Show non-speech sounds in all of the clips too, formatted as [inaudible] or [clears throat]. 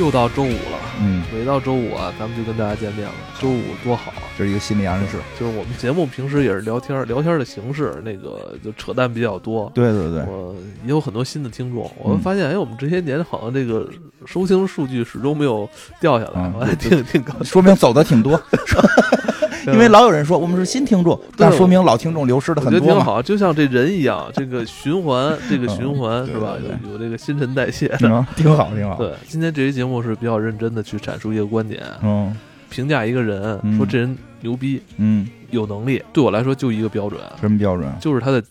又到周五了，嗯，每到周五啊，咱们就跟大家见面了。周五多好啊！这是一个心理暗示。就是我们节目平时也是聊天，聊天的形式，那个就扯淡比较多。对对对，我也有很多新的听众，我们嗯发现，哎，我们这些年好像这个收听数据始终没有掉下来，嗯我还挺挺高兴。说明走的挺多。[laughs] 因为老有人说我们是新听众，那说明老听众流失的很多嘛。觉得挺好，就像这人一样，这个循环，这个循环、是吧？有有这个新陈代谢挺好挺好。对，今天这期节目是比较认真的去阐述一个观点，嗯。评价一个人，嗯。说这人牛逼，嗯，有能力。对我来说就一个标准，什么标准？就是他的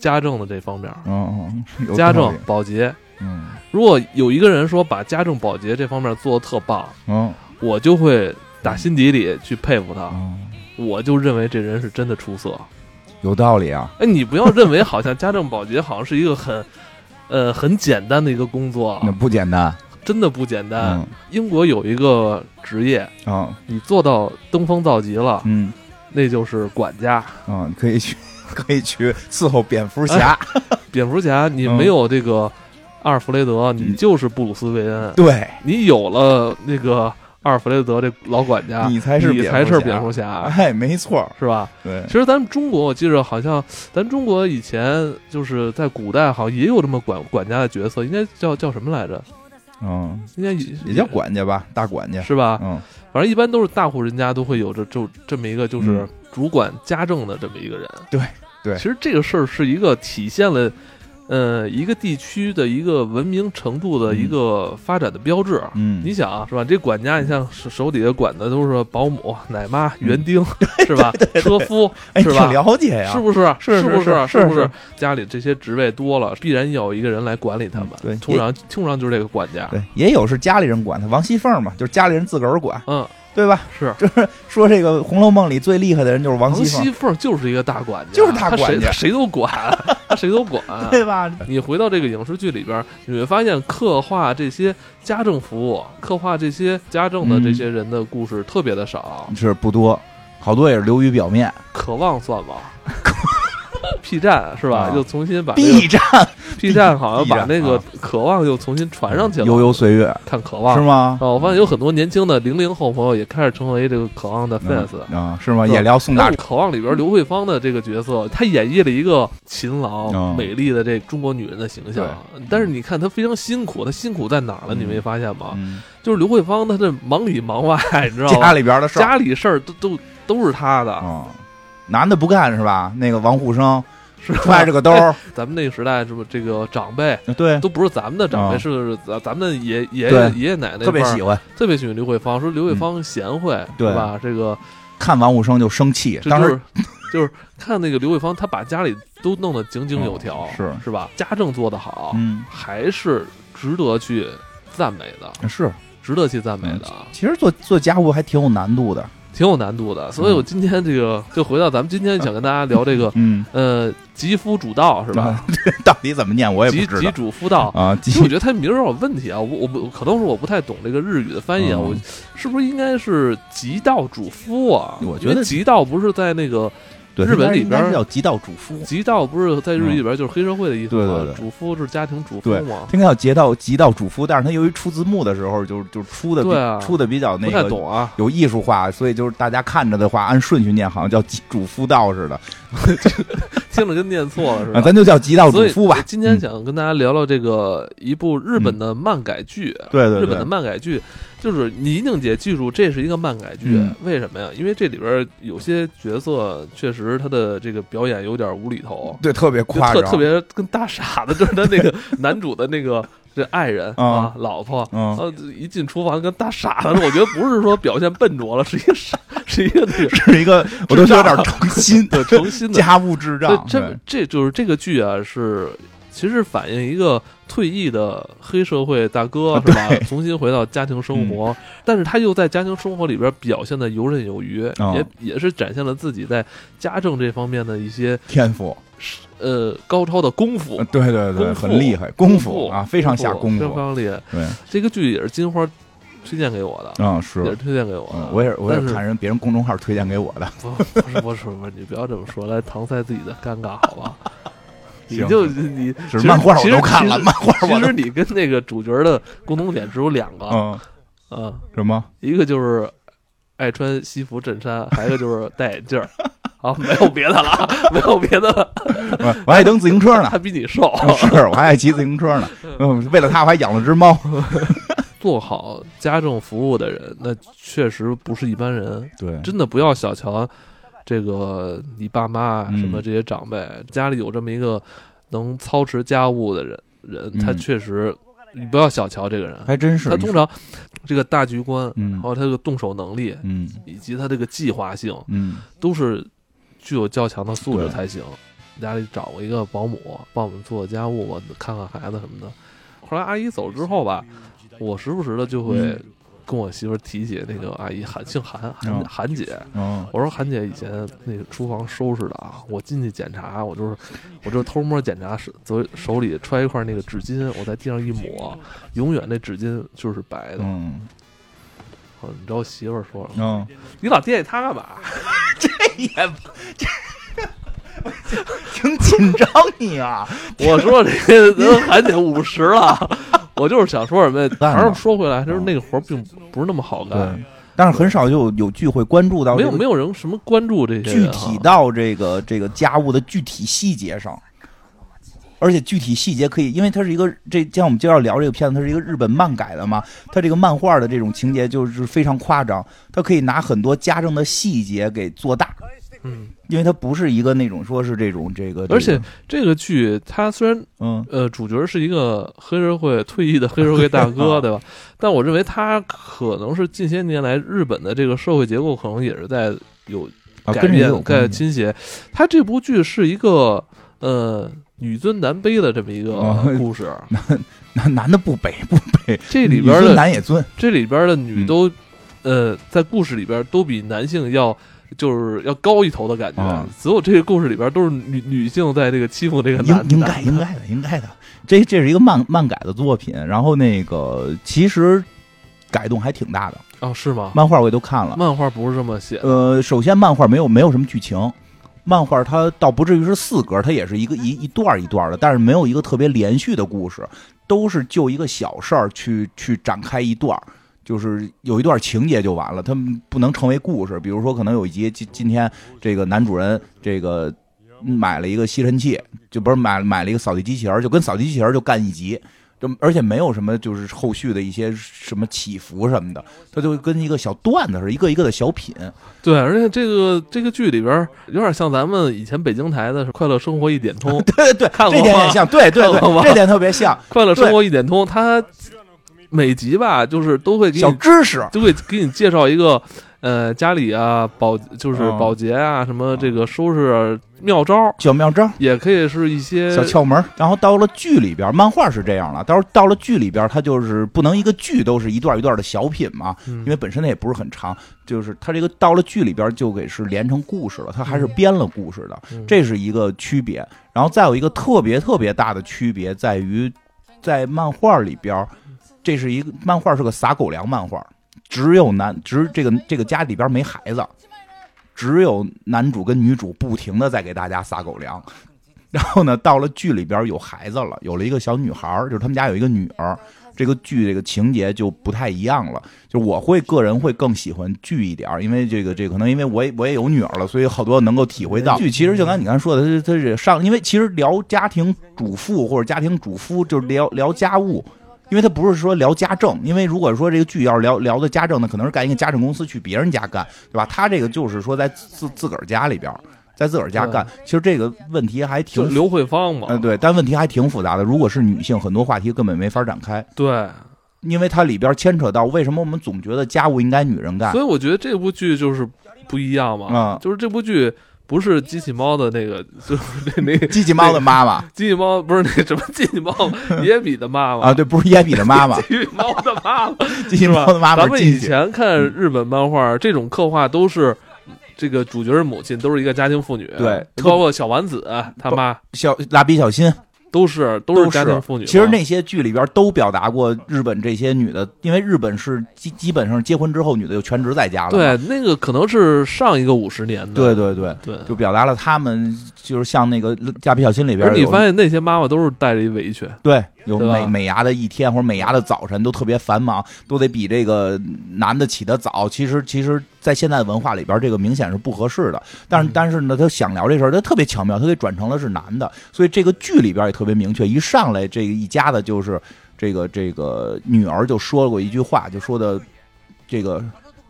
家政的这方面，嗯家政、保洁。嗯。如果有一个人说把家政保洁这方面做的特棒，嗯。我就会打心底里去佩服他，嗯，我就认为这人是真的出色。有道理啊。哎，你不要认为好像家政保洁好像是一个很，[laughs] 呃，很简单的一个工作那，不简单。真的不简单。嗯英国有一个职业，啊你做到登峰造极了，嗯那就是管家。嗯，可以去 [laughs] 可以去伺候蝙蝠侠。蝙蝠侠，你嗯没有这个阿尔弗雷德，你就是布鲁斯韦恩。对，你有了那个阿尔弗雷德这老管家，你才是你才是蝙蝠侠 [laughs] 哎，没错。是吧？对其，实咱们中国，我记着好像咱中国以前就是在古代，好像也有这么管管家的角色，应该叫叫什么来着？嗯，应该也也叫管家吧，大管家。是吧？嗯反正一般都是大户人家都会有着就这么一个就是嗯主管家政的这么一个人。对对其实这个事儿是一个体现了。呃，一个地区的一个文明程度的一个发展的标志。嗯，你想啊，是吧？这管家，你像手手底下管的都是保姆、奶妈、园丁，[laughs] 是吧？车夫，哎，是吧挺了解呀，是不是？是不是是？不是？家里这些职位多了，必然有一个人来管理他们。对通常通常就是这个管家。对，也有是家里人管他，王熙凤嘛，就是家里人自个儿管，嗯，对吧？是。[laughs] 就是说这个《红楼梦》里最厉害的人就是王王熙凤，王熙凤就是一个大管家，就是大管家谁谁都管，他谁都管。[laughs] [laughs] 对吧？你回到这个影视剧里边，你会发现刻画这些家政服务、刻画这些家政的这些人的故事特别的少。是不多，好多也是流于表面。渴望算吗 [laughs] P 站是吧？啊又重新把 B 站 P 站好像把那个啊渴望又重新传上去了。悠悠岁月看渴望是吗？啊，我发现有很多年轻的零零后朋友也开始成为这个渴望的 fans。嗯啊，是吗？也聊宋大但是渴望里边刘慧芳的这个角色，她演绎了一个勤劳、嗯美丽的这中国女人的形象。但是你看她非常辛苦，她辛苦在哪儿了？嗯你没发现吗？嗯，就是刘慧芳，她这忙里忙外，你知道家？里边的事儿家里事儿都都都是她的，啊，男的不干是吧？那个王沪生是吧揣着个兜儿，咱们那个时代，是不是这个长辈对，都不是咱们的长辈，啊是咱咱们的爷爷爷爷爷奶奶特别喜欢。特别喜欢刘慧芳，说刘慧芳贤惠，对是吧？这个看王沪生就生气，当时就是 [laughs] 就是看那个刘慧芳，她把家里都弄得井井有条，哦是是吧？家政做得好，嗯还是值得去赞美的，是，值得去赞美的，其实做做家务还挺有难度的。挺有难度的。所以我今天这个就回到咱们今天想跟大家聊这个，嗯，呃，吉夫主道是吧？这？[laughs] 到底怎么念我也吉吉不知道主夫道。啊。其实我觉得他名儿有点问题啊，我我不可能是我不太懂这个日语的翻译啊，嗯我是不是应该是吉道主夫啊？我觉得因为吉道不是在那个对日本里边是叫极道主夫，吉道不是在日语里边就是黑社会的意思吗？对对对主夫是家庭主夫对嘛，应该叫极道极道主夫，但是他由于出字幕的时候就就出的出的比较那个懂啊。有艺术化，所以就是大家看着的话，按顺序念，好像叫极主夫道似的 [laughs] 听着跟念错了似的。啊，咱就叫极道所以主夫吧。今天嗯想跟大家聊聊这个一部日本的漫改剧，对对日本的，漫改剧，就是你一定得记住，这是一个漫改剧。嗯为什么呀？因为这里边有些角色确实他的这个表演有点无厘头，对特别就夸张，特特别跟大傻子，就是他那个男主的那个这爱人啊啊，老婆。嗯，呃，一进厨房跟大傻子似的，我觉得不是说表现笨拙了，是一个傻，是一个那个是一个我都觉得有点诚心对诚心的。家务智这障，这这就是这个剧啊，是其实反映一个退役的黑社会大哥啊是吧？重新回到家庭生活，但是他又在家庭生活里边表现的游刃有余，哦也也是展现了自己在家政这方面的一些天赋，呃高超的功夫呃。对对对，很厉害，功夫啊，非常下功夫非，常厉害。对，这个剧也是金花推荐给我的，嗯也是是。推荐给我的。嗯，我也是，我也是是看人别人公众号推荐给我的。不不是不是不是，你不要这么说，来搪塞自己的尴尬，好吧？你就你是漫画我都看了，漫画其实你跟那个主角的共同点只有两个，嗯嗯，什么？一个就是爱穿西服衬衫，还有一个就是戴眼镜儿。好，没有别的了，没有别的了。我我还蹬自行车呢，[laughs] 他比你瘦。是我还爱骑自行车呢。[laughs] 嗯，为了他我还养了只猫。[laughs] 做好家政服务的人，那确实不是一般人。对，真的不要小瞧这个你爸妈什么这些长辈，家里有这么一个能操持家务的人，人他确实你不要小瞧这个人，还真是。他通常这个大局观，嗯，还有他这个动手能力，嗯，以及他这个计划性，嗯，都是。具有较强的素质才行。家里找过一个保姆，帮我们做家务，我看看孩子什么的。后来阿姨走之后吧，我时不时的就会跟我媳妇提起那个阿姨，韩姓韩，韩韩姐。我说韩姐以前那个厨房收拾的啊，我进去检查，我就是我就偷摸检查，手手里揣一块那个纸巾，我在地上一抹，永远那纸巾就是白的。嗯，你知道我媳妇儿说了，你老惦记她干嘛？[laughs] 这也 [laughs] 这挺紧张你啊！我说这人韩姐五十了，[laughs] 我就是想说什么，[laughs] 还是说回来，就是那个活并不是那么好干。但是很少有有剧会关注到，没有没有人什么关注这些具体到这个这个家务的具体细节上。而且具体细节可以，因为它是一个这，像我们就要聊这个片子，它是一个日本漫改的嘛，它这个漫画的这种情节就是非常夸张，它可以拿很多家政的细节给做大，嗯，因为它不是一个那种说是这种这个，而且这个。剧它虽然嗯。呃主角是一个黑社会退役的黑社会大哥，[laughs] 对吧？但我认为他可能是近些年来日本的这个社会结构可能也是在有改变、在倾斜。他这部剧是一个呃。女尊男卑的这么一个 [laughs] 故事，男男男的不卑不卑，这里边的男也尊，这里边的女都，呃，在故事里边都比男性要就是要高一头的感觉。所有这些故事里边都是女女性在这个欺负这个男，应该应该的应该的。这这是一个漫漫改的作品，然后那个其实改动还挺大的哦，是吗？漫画我也都看了，漫画不是这么写。呃，首先漫画没有没有什么剧情。漫画它倒不至于是四格，它也是一个一一段一段的，但是没有一个特别连续的故事，都是就一个小事儿去去展开一段，就是有一段情节就完了，它不能成为故事。比如说，可能有一集今今天这个男主人这个买了一个吸尘器，就不是买买了一个扫地机器人，就跟扫地机器人就干一集。就而且没有什么，就是后续的一些什么起伏什么的，它就跟一个小段子似的，一个一个的小品。对，而且这个这个剧里边有点像咱们以前北京台的《快乐生活一点通》。[laughs] 对对对，看这点也像，对对对，这点特别像《[laughs] 快乐生活一点通》。它每集吧，就是都会给你小知识，都会给你介绍一个。呃，家里啊，保就是保洁啊，什么这个收拾妙招，小妙招，也可以是一些小窍门。然后到了剧里边，漫画是这样了，到到了剧里边，它就是不能一个剧都是一段一段的小品嘛，因为本身它也不是很长，就是它这个到了剧里边就给是连成故事了，它还是编了故事的，这是一个区别。然后再有一个特别特别大的区别在于，在漫画里边，这是一个漫画是个撒狗粮漫画。只有男，只这个这个家里边没孩子，只有男主跟女主不停的在给大家撒狗粮。然后呢，到了剧里边有孩子了，有了一个小女孩，就是他们家有一个女儿。这个剧这个情节就不太一样了。就我会个人会更喜欢剧一点，因为这个这可能因为我也我也有女儿了，所以好多能够体会到。剧其实就刚你刚才说的，它它是上，因为其实聊家庭主妇或者家庭主夫，就是聊聊家务。因为他不是说聊家政，因为如果说这个剧要是聊聊的家政呢，可能是干一个家政公司去别人家干，对吧？他这个就是说在自自个儿家里边，在自个儿家干。其实这个问题还挺刘慧芳嘛，嗯，对，但问题还挺复杂的。如果是女性，很多话题根本没法展开。对，因为它里边牵扯到为什么我们总觉得家务应该女人干，所以我觉得这部剧就是不一样嘛，嗯，就是这部剧。不是机器猫的那个，[laughs] 就是那那 [laughs] 机器猫的妈妈。[laughs] 机器猫不是那什么机器猫，野比的妈妈。啊，对，不是野比的妈妈，机器猫的妈妈，机器猫的妈妈。咱们以前看日本漫画，这种刻画都是这个主角的母亲都是一个家庭妇女，对，包括小丸子他妈。小蜡笔小新，都是都是家庭妇女。其实那些剧里边都表达过日本这些女的，因为日本是基基本上结婚之后女的就全职在家了。对，那个可能是上一个五十年的。对对对对，就表达了他们就是像那个《蜡笔小新》里边，你发现那些妈妈都是带着一围裙。对，有美美牙的一天或者美牙的早晨都特别繁忙，都得比这个男的起得早。其实其实，在现在文化里边，这个明显是不合适的。但是但是呢，他想聊这事儿，他特别巧妙，他给转成了是男的，所以这个剧里边也特别明确，一上。来这个一家子，就是这个这个女儿就说过一句话，就说的这个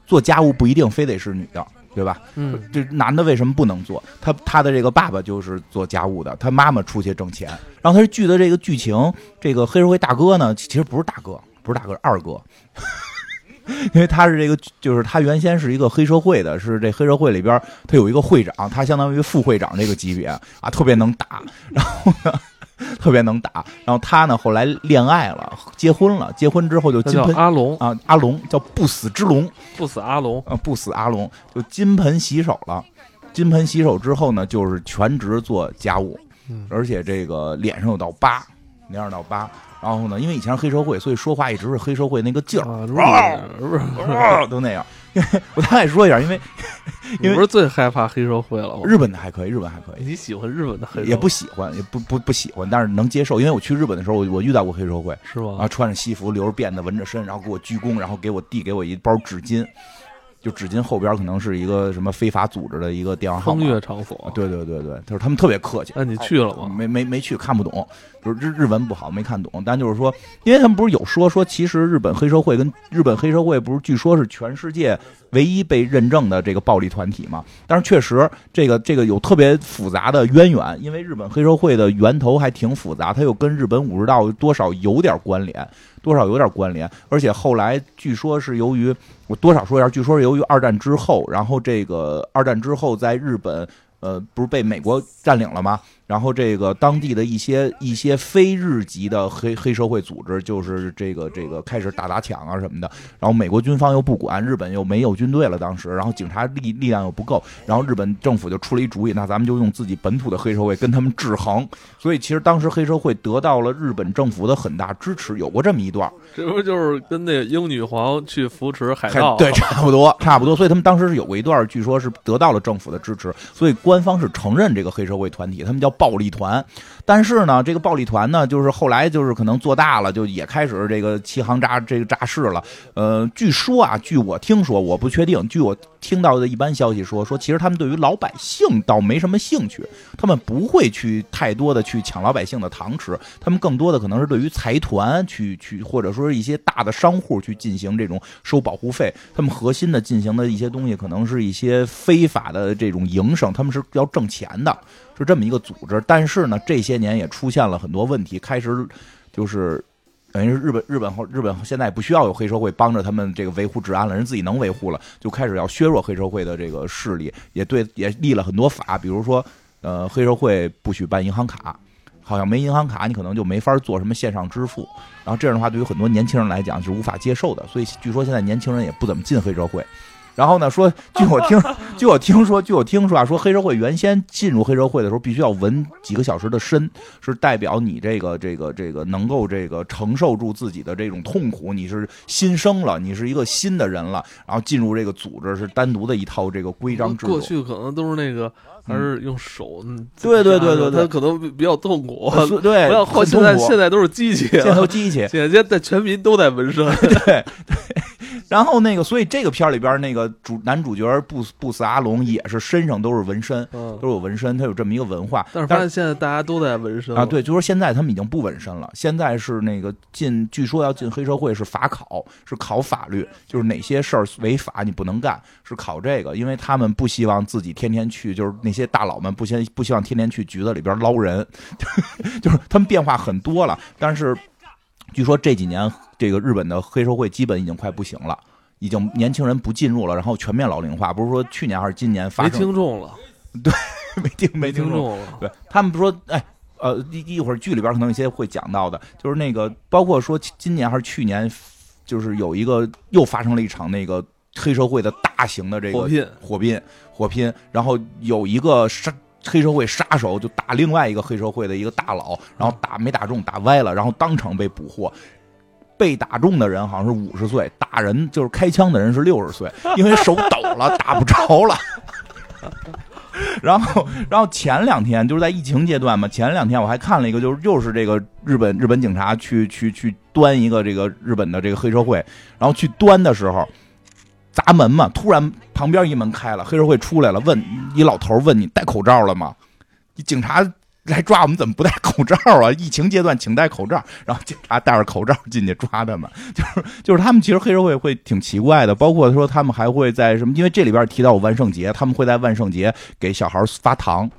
做家务不一定非得是女的，对吧？嗯，这男的为什么不能做？他他的这个爸爸就是做家务的，他妈妈出去挣钱。然后他剧的这个剧情，这个黑社会大哥呢，其实不是大哥，不是大哥，是二哥，[laughs] 因为他是这个，就是他原先是一个黑社会的，是这黑社会里边他有一个会长，他相当于副会长这个级别啊，特别能打，然后呢。[laughs] 特别能打，然后他呢后来恋爱了，结婚了，结婚之后就金盆阿龙啊，阿龙叫不死之龙，不死阿龙啊，不死阿龙就金盆洗手了，金盆洗手之后呢，就是全职做家务，而且这个脸上有道疤，脸上有道疤，然后呢，因为以前是黑社会，所以说话一直是黑社会那个劲儿，都那样。[laughs] 我大概说一下，因为因为不是最害怕黑社会了。日本的还可以，日本还可以。你喜欢日本的黑？也不喜欢，也不不不喜欢，但是能接受。因为我去日本的时候，我我遇到过黑社会，是吗？啊，穿着西服，留着辫子，纹着身，然后给我鞠躬，然后给我递给我一包纸巾。就纸巾后边可能是一个什么非法组织的一个电话号码。风月场所。对对对对，就是他们特别客气。那你去了吗？没没没去，看不懂，就是日日文不好，没看懂。但就是说，因为他们不是有说说，其实日本黑社会跟日本黑社会不是据说是全世界唯一被认证的这个暴力团体嘛？但是确实，这个 [laughs] 这个有特别复杂的渊源，因为日本黑社会的源头还挺复杂，它又跟日本武士道多少有点关联。多少有点关联，而且后来据说是由于我多少说一下，据说是由于二战之后，然后这个二战之后在日本，呃，不是被美国占领了吗？然后这个当地的一些一些非日籍的黑黑社会组织，就是这个这个开始打砸抢啊什么的。然后美国军方又不管，日本又没有军队了，当时，然后警察力力量又不够，然后日本政府就出了一主意，那咱们就用自己本土的黑社会跟他们制衡。所以其实当时黑社会得到了日本政府的很大支持，有过这么一段。这不就是跟那个英女皇去扶持海盗？[laughs] 对，差不多，差不多。所以他们当时是有过一段，据说是得到了政府的支持，所以官方是承认这个黑社会团体，他们叫。暴力团，但是呢，这个暴力团呢，就是后来就是可能做大了，就也开始这个欺行诈这个诈事了。呃，据说啊，据我听说，我不确定，据我听到的一般消息说，说其实他们对于老百姓倒没什么兴趣，他们不会去太多的去抢老百姓的糖吃，他们更多的可能是对于财团去去，或者说一些大的商户去进行这种收保护费，他们核心的进行的一些东西，可能是一些非法的这种营生，他们是要挣钱的。是这么一个组织，但是呢，这些年也出现了很多问题，开始就是等于是日本日本后日本现在不需要有黑社会帮着他们这个维护治安了，人自己能维护了，就开始要削弱黑社会的这个势力，也对也立了很多法，比如说呃黑社会不许办银行卡，好像没银行卡你可能就没法做什么线上支付，然后这样的话对于很多年轻人来讲是无法接受的，所以据说现在年轻人也不怎么进黑社会。然后呢？说，据我听，[laughs] 据我听说，据我听说啊，说黑社会原先进入黑社会的时候，必须要纹几个小时的身，是代表你这个这个这个能够这个承受住自己的这种痛苦，你是新生了，你是一个新的人了，然后进入这个组织是单独的一套这个规章制度。过去可能都是那个还是用手，对对对对，他可能比较痛苦。[laughs] 对，[laughs] 现在现在都是机器，现在都机器，现在在全民都在纹身。对对。然后那个，所以这个片里边那个主男主角布布斯阿龙也是身上都是纹身，都有纹身，他有这么一个文化。但是发现现在大家都在纹身啊，对，就说现在他们已经不纹身了，现在是那个进，据说要进黑社会是法考，是考法律，就是哪些事儿违法你不能干，是考这个，因为他们不希望自己天天去，就是那些大佬们不希不希望天天去局子里边捞人，[laughs] 就是他们变化很多了，但是。据说这几年，这个日本的黑社会基本已经快不行了，已经年轻人不进入了，然后全面老龄化。不是说去年还是今年发生？[laughs] 没听众了，对，没听没听众了。对他们说，哎，呃，一一会儿剧里边可能有些会讲到的，就是那个包括说今年还是去年，就是有一个又发生了一场那个黑社会的大型的这个火拼火拼火拼，然后有一个杀。黑社会杀手就打另外一个黑社会的一个大佬，然后打没打中，打歪了，然后当场被捕获。被打中的人好像是五十岁，打人就是开枪的人是六十岁，[laughs] 因为手抖了，打不着了。[laughs] 然后，然后前两天就是在疫情阶段嘛，前两天我还看了一个，就是又是这个日本日本警察去去去端一个这个日本的这个黑社会，然后去端的时候砸门嘛，突然旁边一门开了，黑社会出来了，问一老头问你戴口罩了吗？警察。来抓我们怎么不戴口罩啊？[laughs] 疫情阶段请戴口罩，然后警察戴着口罩进去抓他们，[laughs] 就是就是他们其实黑社会会挺奇怪的，包括说他们还会在什么？因为这里边提到我万圣节，他们会在万圣节给小孩发糖，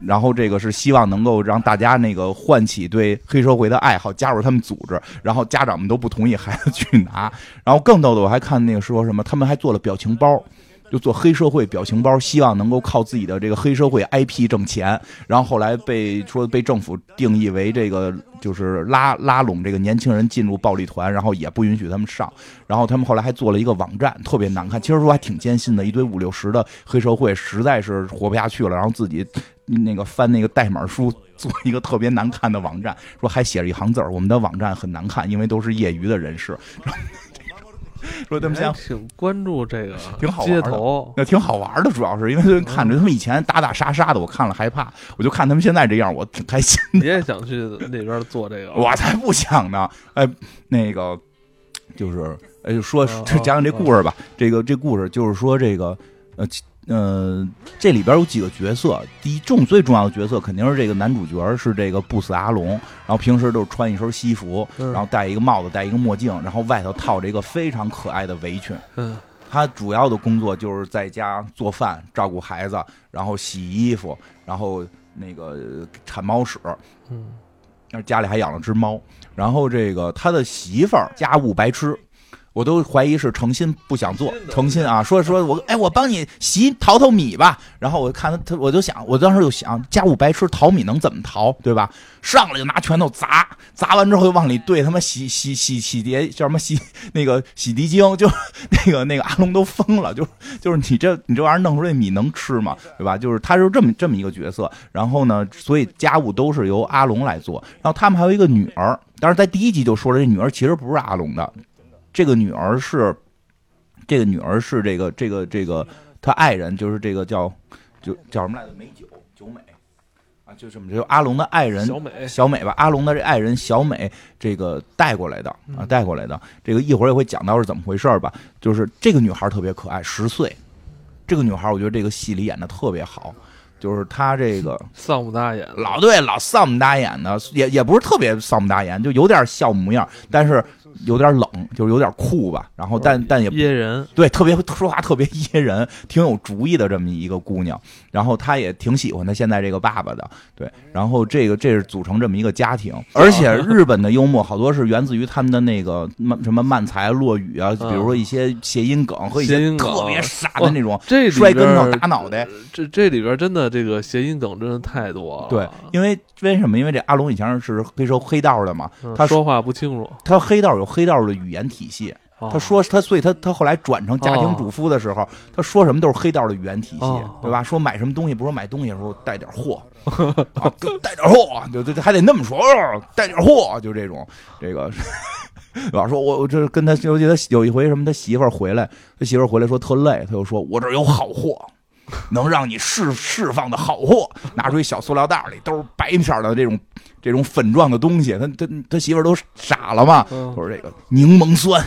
然后这个是希望能够让大家那个唤起对黑社会的爱好，加入他们组织。然后家长们都不同意孩子去拿，然后更逗的我还看那个说什么，他们还做了表情包。就做黑社会表情包，希望能够靠自己的这个黑社会 IP 挣钱。然后后来被说被政府定义为这个，就是拉拉拢这个年轻人进入暴力团，然后也不允许他们上。然后他们后来还做了一个网站，特别难看。其实说还挺艰辛的，一堆五六十的黑社会实在是活不下去了，然后自己那个翻那个代码书，做一个特别难看的网站，说还写着一行字儿：我们的网站很难看，因为都是业余的人士。[laughs] [laughs] 说他们想挺关注这个，[laughs] 挺好街头，那挺好玩的。主要是因为看着他们以前打打杀杀的，我看了害怕。我就看他们现在这样，我挺开心的。你也想去那边做这个？[laughs] 我才不想呢！哎，那个就是哎，说讲讲这故事吧。这个这故事就是说这个呃。嗯，这里边有几个角色，第一重最重要的角色肯定是这个男主角，是这个不死阿龙。然后平时都是穿一身西服，然后戴一个帽子，戴一个墨镜，然后外头套着一个非常可爱的围裙。嗯，他主要的工作就是在家做饭、照顾孩子，然后洗衣服，然后那个铲猫屎。嗯，那家里还养了只猫。然后这个他的媳妇儿家务白痴。我都怀疑是诚心不想做，诚心啊，说说我，哎，我帮你洗淘淘米吧。然后我看他，他我就想，我当时就想，家务白痴淘米能怎么淘，对吧？上来就拿拳头砸，砸完之后又往里兑他妈洗洗洗洗碟，叫什么洗那个洗涤精，就那个那个阿龙都疯了，就就是你这你这玩意儿弄出来米能吃吗？对吧？就是他是这么这么一个角色。然后呢，所以家务都是由阿龙来做。然后他们还有一个女儿，但是在第一集就说了，这女儿其实不是阿龙的。这个女儿是，这个女儿是这个这个这个她爱人，就是这个叫就叫什么来着？美酒九美啊，就这么就阿龙的爱人小美小美吧。阿龙的这爱人小美，这个带过来的啊，带过来的。这个一会儿也会讲到是怎么回事吧。就是这个女孩特别可爱，十岁。这个女孩我觉得这个戏里演的特别好，就是她这个 [laughs] 丧不搭眼，老对老丧不搭眼的，也也不是特别丧不搭眼，就有点笑模样，但是。有点冷，就是有点酷吧，然后但但也噎人，对，特别说话特别噎人，挺有主意的这么一个姑娘，然后她也挺喜欢她现在这个爸爸的，对，然后这个这是组成这么一个家庭，而且日本的幽默好多是源自于他们的那个漫什么漫才落语啊，比如说一些谐音梗和一些特别傻的那种摔跟头打脑袋，这这里边真的这个谐音梗真的太多了，对，因为为什么？因为这阿龙以前是黑社黑道的嘛，他说话不清楚，他黑道有。黑道的语言体系，他说他，所以他他后来转成家庭主妇的时候，他说什么都是黑道的语言体系，对吧？说买什么东西，不说买东西的时候带点货，[laughs] 带点货，就就还得那么说，带点货，就这种，这个，老？说我我这跟他，我记得有一回什么，他媳妇儿回来，他媳妇儿回来说特累，他就说我这有好货。能让你释释放的好货，拿出一小塑料袋里都是白片的这种这种粉状的东西，他他他媳妇都傻了嘛。说这个柠檬酸，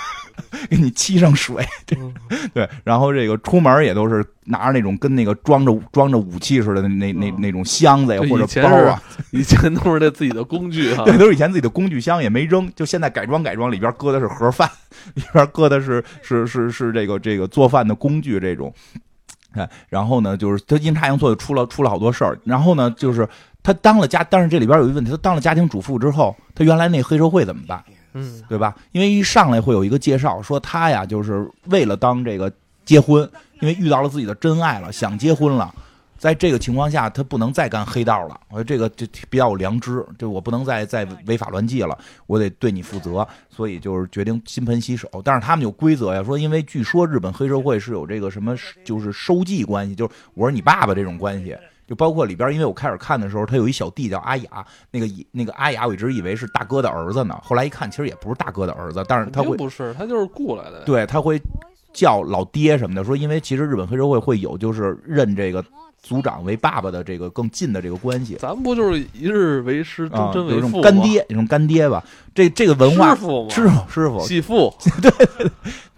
[laughs] 给你沏上水，[laughs] 对，然后这个出门也都是拿着那种跟那个装着装着武器似的那那那种箱子呀或者包啊，[laughs] 以前都是他自己的工具啊，对，都是以前自己的工具箱也没扔，就现在改装改装，里边搁的是盒饭，里边搁的是是是是这个这个做饭的工具这种。然后呢，就是他阴差阳错就出了出了好多事儿。然后呢，就是他当了家，但是这里边有一个问题，他当了家庭主妇之后，他原来那黑社会怎么办？嗯，对吧？因为一上来会有一个介绍，说他呀，就是为了当这个结婚，因为遇到了自己的真爱了，想结婚了。在这个情况下，他不能再干黑道了。我说这个就比较有良知，就我不能再再违法乱纪了，我得对你负责。所以就是决定金盆洗手。但是他们有规则呀，说因为据说日本黑社会是有这个什么，就是收寄关系，就是我是你爸爸这种关系。就包括里边，因为我开始看的时候，他有一小弟叫阿雅，那个以那个阿雅，我一直以为是大哥的儿子呢，后来一看，其实也不是大哥的儿子，但是他会不是，他就是雇来的，对他会叫老爹什么的，说因为其实日本黑社会会有就是认这个组长为爸爸的这个更近的这个关系，咱们不就是一日为师，终身为父干爹，这种干爹吧，这这个文化师傅师傅师傅继父，[laughs] 对。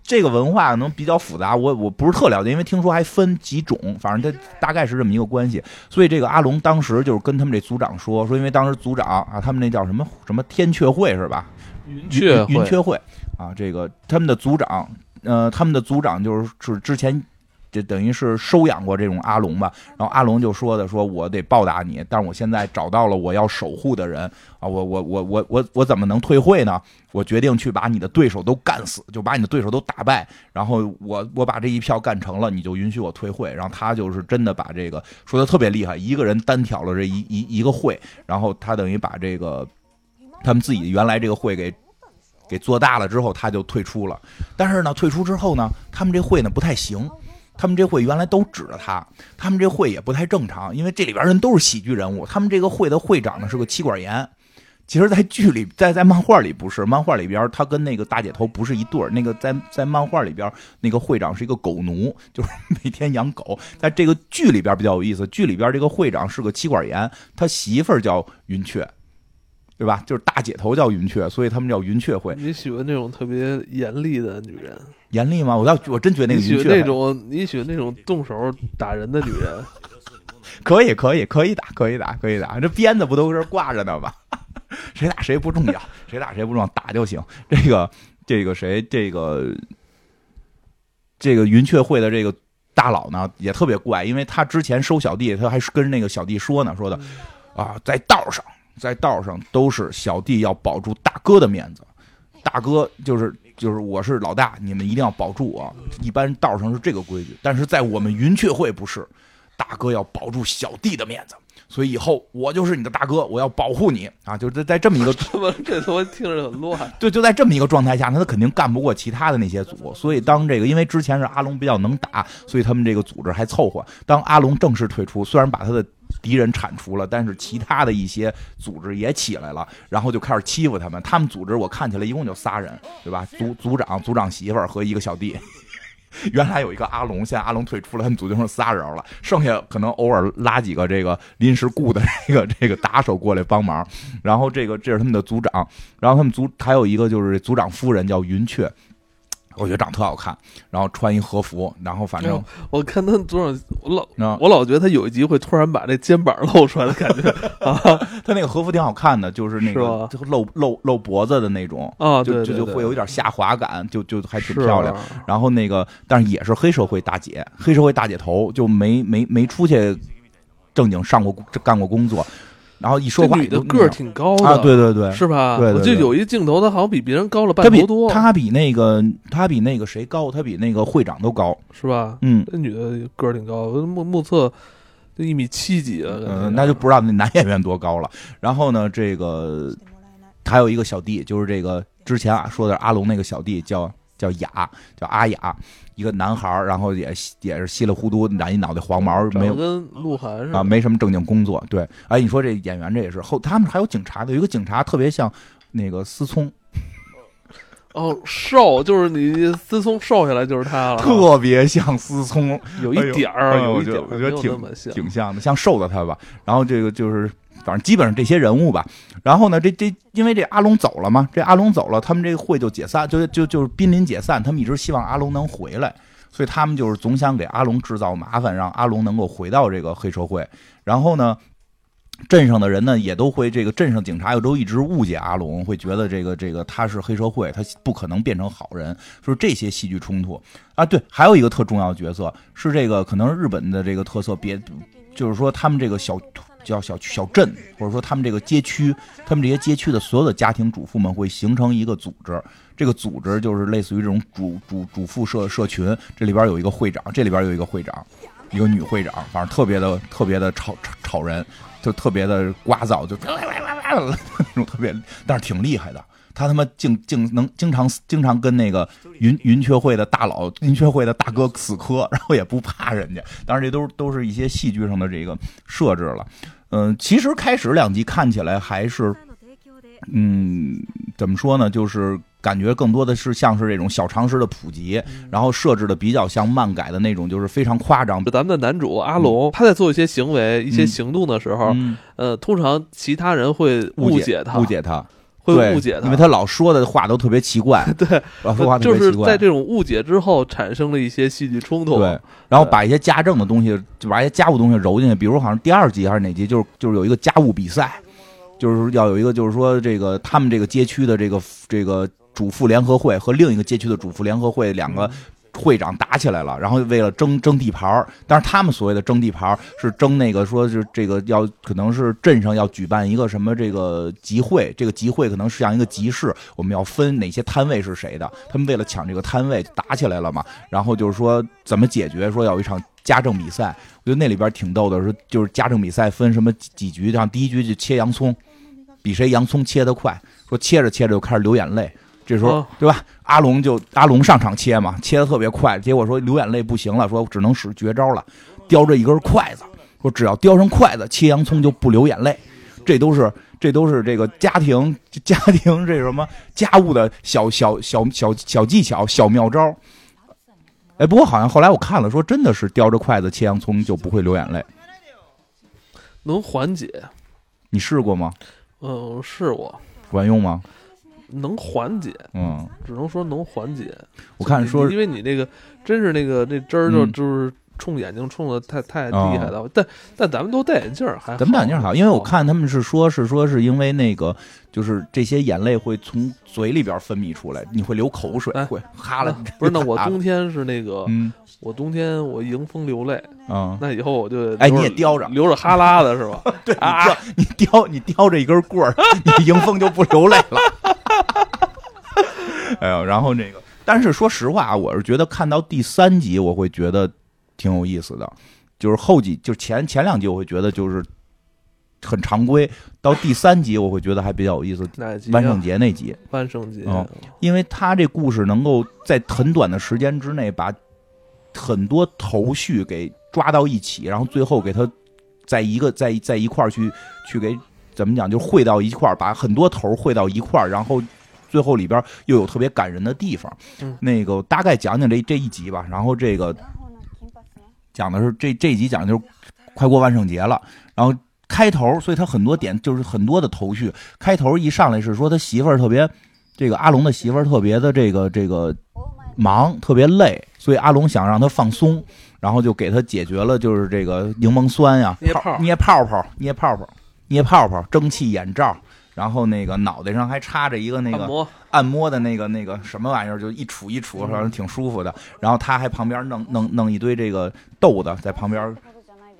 这个文化可能比较复杂，我我不是特了解，因为听说还分几种，反正它大概是这么一个关系。所以这个阿龙当时就是跟他们这组长说说，因为当时组长啊，他们那叫什么什么天阙会是吧？云阙云阙会啊，这个他们的组长，呃，他们的组长就是是之前。就等于是收养过这种阿龙吧，然后阿龙就说的，说我得报答你，但是我现在找到了我要守护的人啊，我我我我我我怎么能退会呢？我决定去把你的对手都干死，就把你的对手都打败，然后我我把这一票干成了，你就允许我退会。然后他就是真的把这个说的特别厉害，一个人单挑了这一一一个会，然后他等于把这个他们自己原来这个会给给做大了之后，他就退出了。但是呢，退出之后呢，他们这会呢不太行。他们这会原来都指着他，他们这会也不太正常，因为这里边人都是喜剧人物。他们这个会的会长呢是个妻管严，其实，在剧里，在在漫画里不是，漫画里边他跟那个大姐头不是一对儿。那个在在漫画里边，那个会长是一个狗奴，就是每天养狗。在这个剧里边比较有意思，剧里边这个会长是个妻管严，他媳妇儿叫云雀。对吧？就是大姐头叫云雀，所以他们叫云雀会。你喜欢那种特别严厉的女人？严厉吗？我倒我真觉得那个云雀那种，你喜欢那种动手打人的女人？[laughs] 可以，可以，可以打，可以打，可以打。这鞭子不都是挂着呢吗？[laughs] 谁打谁不重要，谁打谁不重要，打就行。这个，这个谁，这个，这个云雀会的这个大佬呢，也特别怪，因为他之前收小弟，他还是跟那个小弟说呢，说的啊，在道上。在道上都是小弟要保住大哥的面子，大哥就是就是我是老大，你们一定要保住我。一般道上是这个规矩，但是在我们云雀会不是，大哥要保住小弟的面子，所以以后我就是你的大哥，我要保护你啊！就在在这么一个，[laughs] 这他妈听着很乱。[laughs] 对，就在这么一个状态下，他肯定干不过其他的那些组，所以当这个因为之前是阿龙比较能打，所以他们这个组织还凑合。当阿龙正式退出，虽然把他的。敌人铲除了，但是其他的一些组织也起来了，然后就开始欺负他们。他们组织我看起来一共就仨人，对吧？组组长、组长媳妇儿和一个小弟。[laughs] 原来有一个阿龙，现在阿龙退出了，他们组就剩仨人了。剩下可能偶尔拉几个这个临时雇的这个这个打手过来帮忙。然后这个这是他们的组长，然后他们组还有一个就是组长夫人叫云雀。我觉得长特好看，然后穿一和服，然后反正我看他多少，我老我老觉得他有一集会突然把这肩膀露出来的感觉 [laughs] 啊，他那个和服挺好看的，就是那个露露露脖子的那种啊，就就就会有一点下滑感，就就还挺漂亮。然后那个，但是也是黑社会大姐，黑社会大姐头，就没没没出去正经上过干过工作。然后一说话，女的个儿挺高的啊，对对对，是吧？对，就有一镜头，她好像比别人高了半头多。她比那个，她比那个谁高？她比那个会长都高，是吧？嗯，那女的个儿挺高，目目测就一米七几了。嗯，那就不知道那男演员多高了。然后呢，这个还有一个小弟，就是这个之前啊说的阿龙那个小弟叫。叫雅，叫阿雅，一个男孩然后也也是稀里糊涂染一脑袋黄毛，没有跟鹿晗似的啊，没什么正经工作。对，哎，你说这演员这也是后，他们还有警察的，有一个警察特别像那个思聪，哦，瘦就是你思聪瘦下来就是他了，特别像思聪，有一点儿，有一点，我觉得挺挺像的，像瘦的他吧。然后这个就是。反正基本上这些人物吧，然后呢，这这因为这阿龙走了嘛，这阿龙走了，他们这个会就解散，就就就是濒临解散。他们一直希望阿龙能回来，所以他们就是总想给阿龙制造麻烦，让阿龙能够回到这个黑社会。然后呢，镇上的人呢也都会，这个镇上警察又都一直误解阿龙，会觉得这个这个他是黑社会，他不可能变成好人。说这些戏剧冲突啊，对，还有一个特重要的角色是这个，可能日本的这个特色，别就是说他们这个小。叫小小镇，或者说他们这个街区，他们这些街区的所有的家庭主妇们会形成一个组织，这个组织就是类似于这种主主主妇社社群，这里边有一个会长，这里边有一个会长，一个女会长，反正特别的特别的吵吵吵人，就特别的聒噪，就那种 [laughs] 特别，但是挺厉害的。他他妈竟竟能经常经常跟那个云云雀会的大佬、云雀会的大哥死磕，然后也不怕人家。当然，这都都是一些戏剧上的这个设置了。嗯，其实开始两集看起来还是，嗯，怎么说呢？就是感觉更多的是像是这种小常识的普及，然后设置的比较像漫改的那种，就是非常夸张。咱们的男主阿龙，他在做一些行为、一些行动的时候，嗯呃，通常其他人会误解他，误解他，会对误解他，因为他老说的话都特别奇怪，[laughs] 对，老说话特就是别奇怪。在这种误解之后产生了一些戏剧冲突。对，然后把一些家政的东西，就把一些家务东西揉进去，比如好像第二集还是哪集，就是就是有一个家务比赛，就是要有一个就是说这个他们这个街区的这个这个主妇联合会和另一个街区的主妇联合会两个。会长打起来了，然后为了争争地盘，但是他们所谓的争地盘是争那个说是这个要可能是镇上要举办一个什么这个集会，这个集会可能是像一个集市，我们要分哪些摊位是谁的，他们为了抢这个摊位打起来了嘛，然后就是说怎么解决，说有一场家政比赛，我觉得那里边挺逗的，说就是家政比赛分什么几几局，像第一局就切洋葱，比谁洋葱切得快，说切着切着就开始流眼泪。这时候哦，对吧？阿龙就阿龙上场切嘛，切的特别快，结果说流眼泪不行了，说只能使绝招了，叼着一根筷子，说只要叼上筷子，切洋葱就不流眼泪。这都是这都是这个家庭家庭这什么家务的小小小小小技巧、小妙招。哎，不过好像后来我看了，说真的是叼着筷子切洋葱就不会流眼泪。能缓解。你试过吗？嗯，试过管用吗？能缓解，嗯，只能说能缓解。我看说因为你那个真是那个那汁儿就嗯就是冲眼睛冲的太太厉害了，但但咱们都戴眼镜儿，还咱们戴眼镜好，因为我看他们是说，是说是因为那个，就是这些眼泪会从嘴里边分泌出来，你会流口水，哎会哈了啊。不是，那我冬天是那个，嗯我冬天我迎风流泪，嗯，那以后我就哎你也叼着流着哈喇的是吧？[laughs] 对，啊你叼你叼你叼着一根棍儿，你迎风就不流泪了。[laughs] 哎呦，然后那个，但是说实话啊，我是觉得看到第三集，我会觉得挺有意思的，就是后几就前前两集我会觉得就是很常规，到第三集我会觉得还比较有意思。哪集啊？万圣节那集，万圣节，嗯因为他这故事能够在很短的时间之内把很多头绪给抓到一起，然后最后给他在一个在在一块儿去去给怎么讲，就汇到一块儿，把很多头汇到一块儿，然后最后里边又有特别感人的地方。嗯那个大概讲讲这这一集吧，然后这个讲的是这这一集讲的就是快过万圣节了，然后开头，所以他很多点就是很多的头绪。开头一上来是说他媳妇儿特别，这个阿龙的媳妇儿特别的这个这个忙，特别累，所以阿龙想让他放松，然后就给他解决了，就是这个柠檬酸呀，捏泡捏泡泡，捏泡泡，捏泡泡，蒸汽眼罩。然后那个脑袋上还插着一个那个按摩，的那个那个什么玩意儿，就一杵一杵，反正挺舒服的。然后他还旁边弄弄弄一堆这个豆子在旁边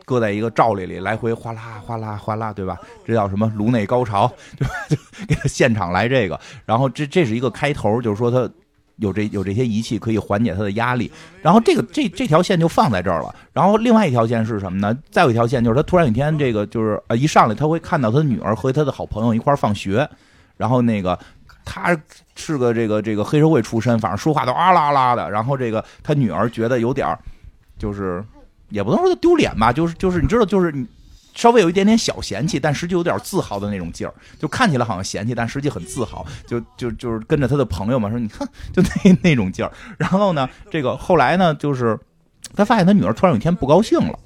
搁在一个罩里里，来回哗啦哗啦哗啦，对吧？这叫什么颅内高潮，对吧？就给他现场来这个。然后这这是一个开头，就是说他有这有这些仪器可以缓解他的压力。然后这个这这条线就放在这儿了。然后另外一条线是什么呢？再有一条线就是他突然有一天这个就是呃一上来他会看到他女儿和他的好朋友一块儿放学，然后那个。他是个这个这个黑社会出身，反正说话都啊啦啊啦的。然后这个他女儿觉得有点儿，就是也不能说丢脸吧，就是就是你知道，就是稍微有一点点小嫌弃，但实际有点自豪的那种劲儿，就看起来好像嫌弃，但实际很自豪，就就就是跟着他的朋友们说，你看就那 [laughs] 那种劲儿。然后呢，这个后来呢，就是他发现他女儿突然有一天不高兴了，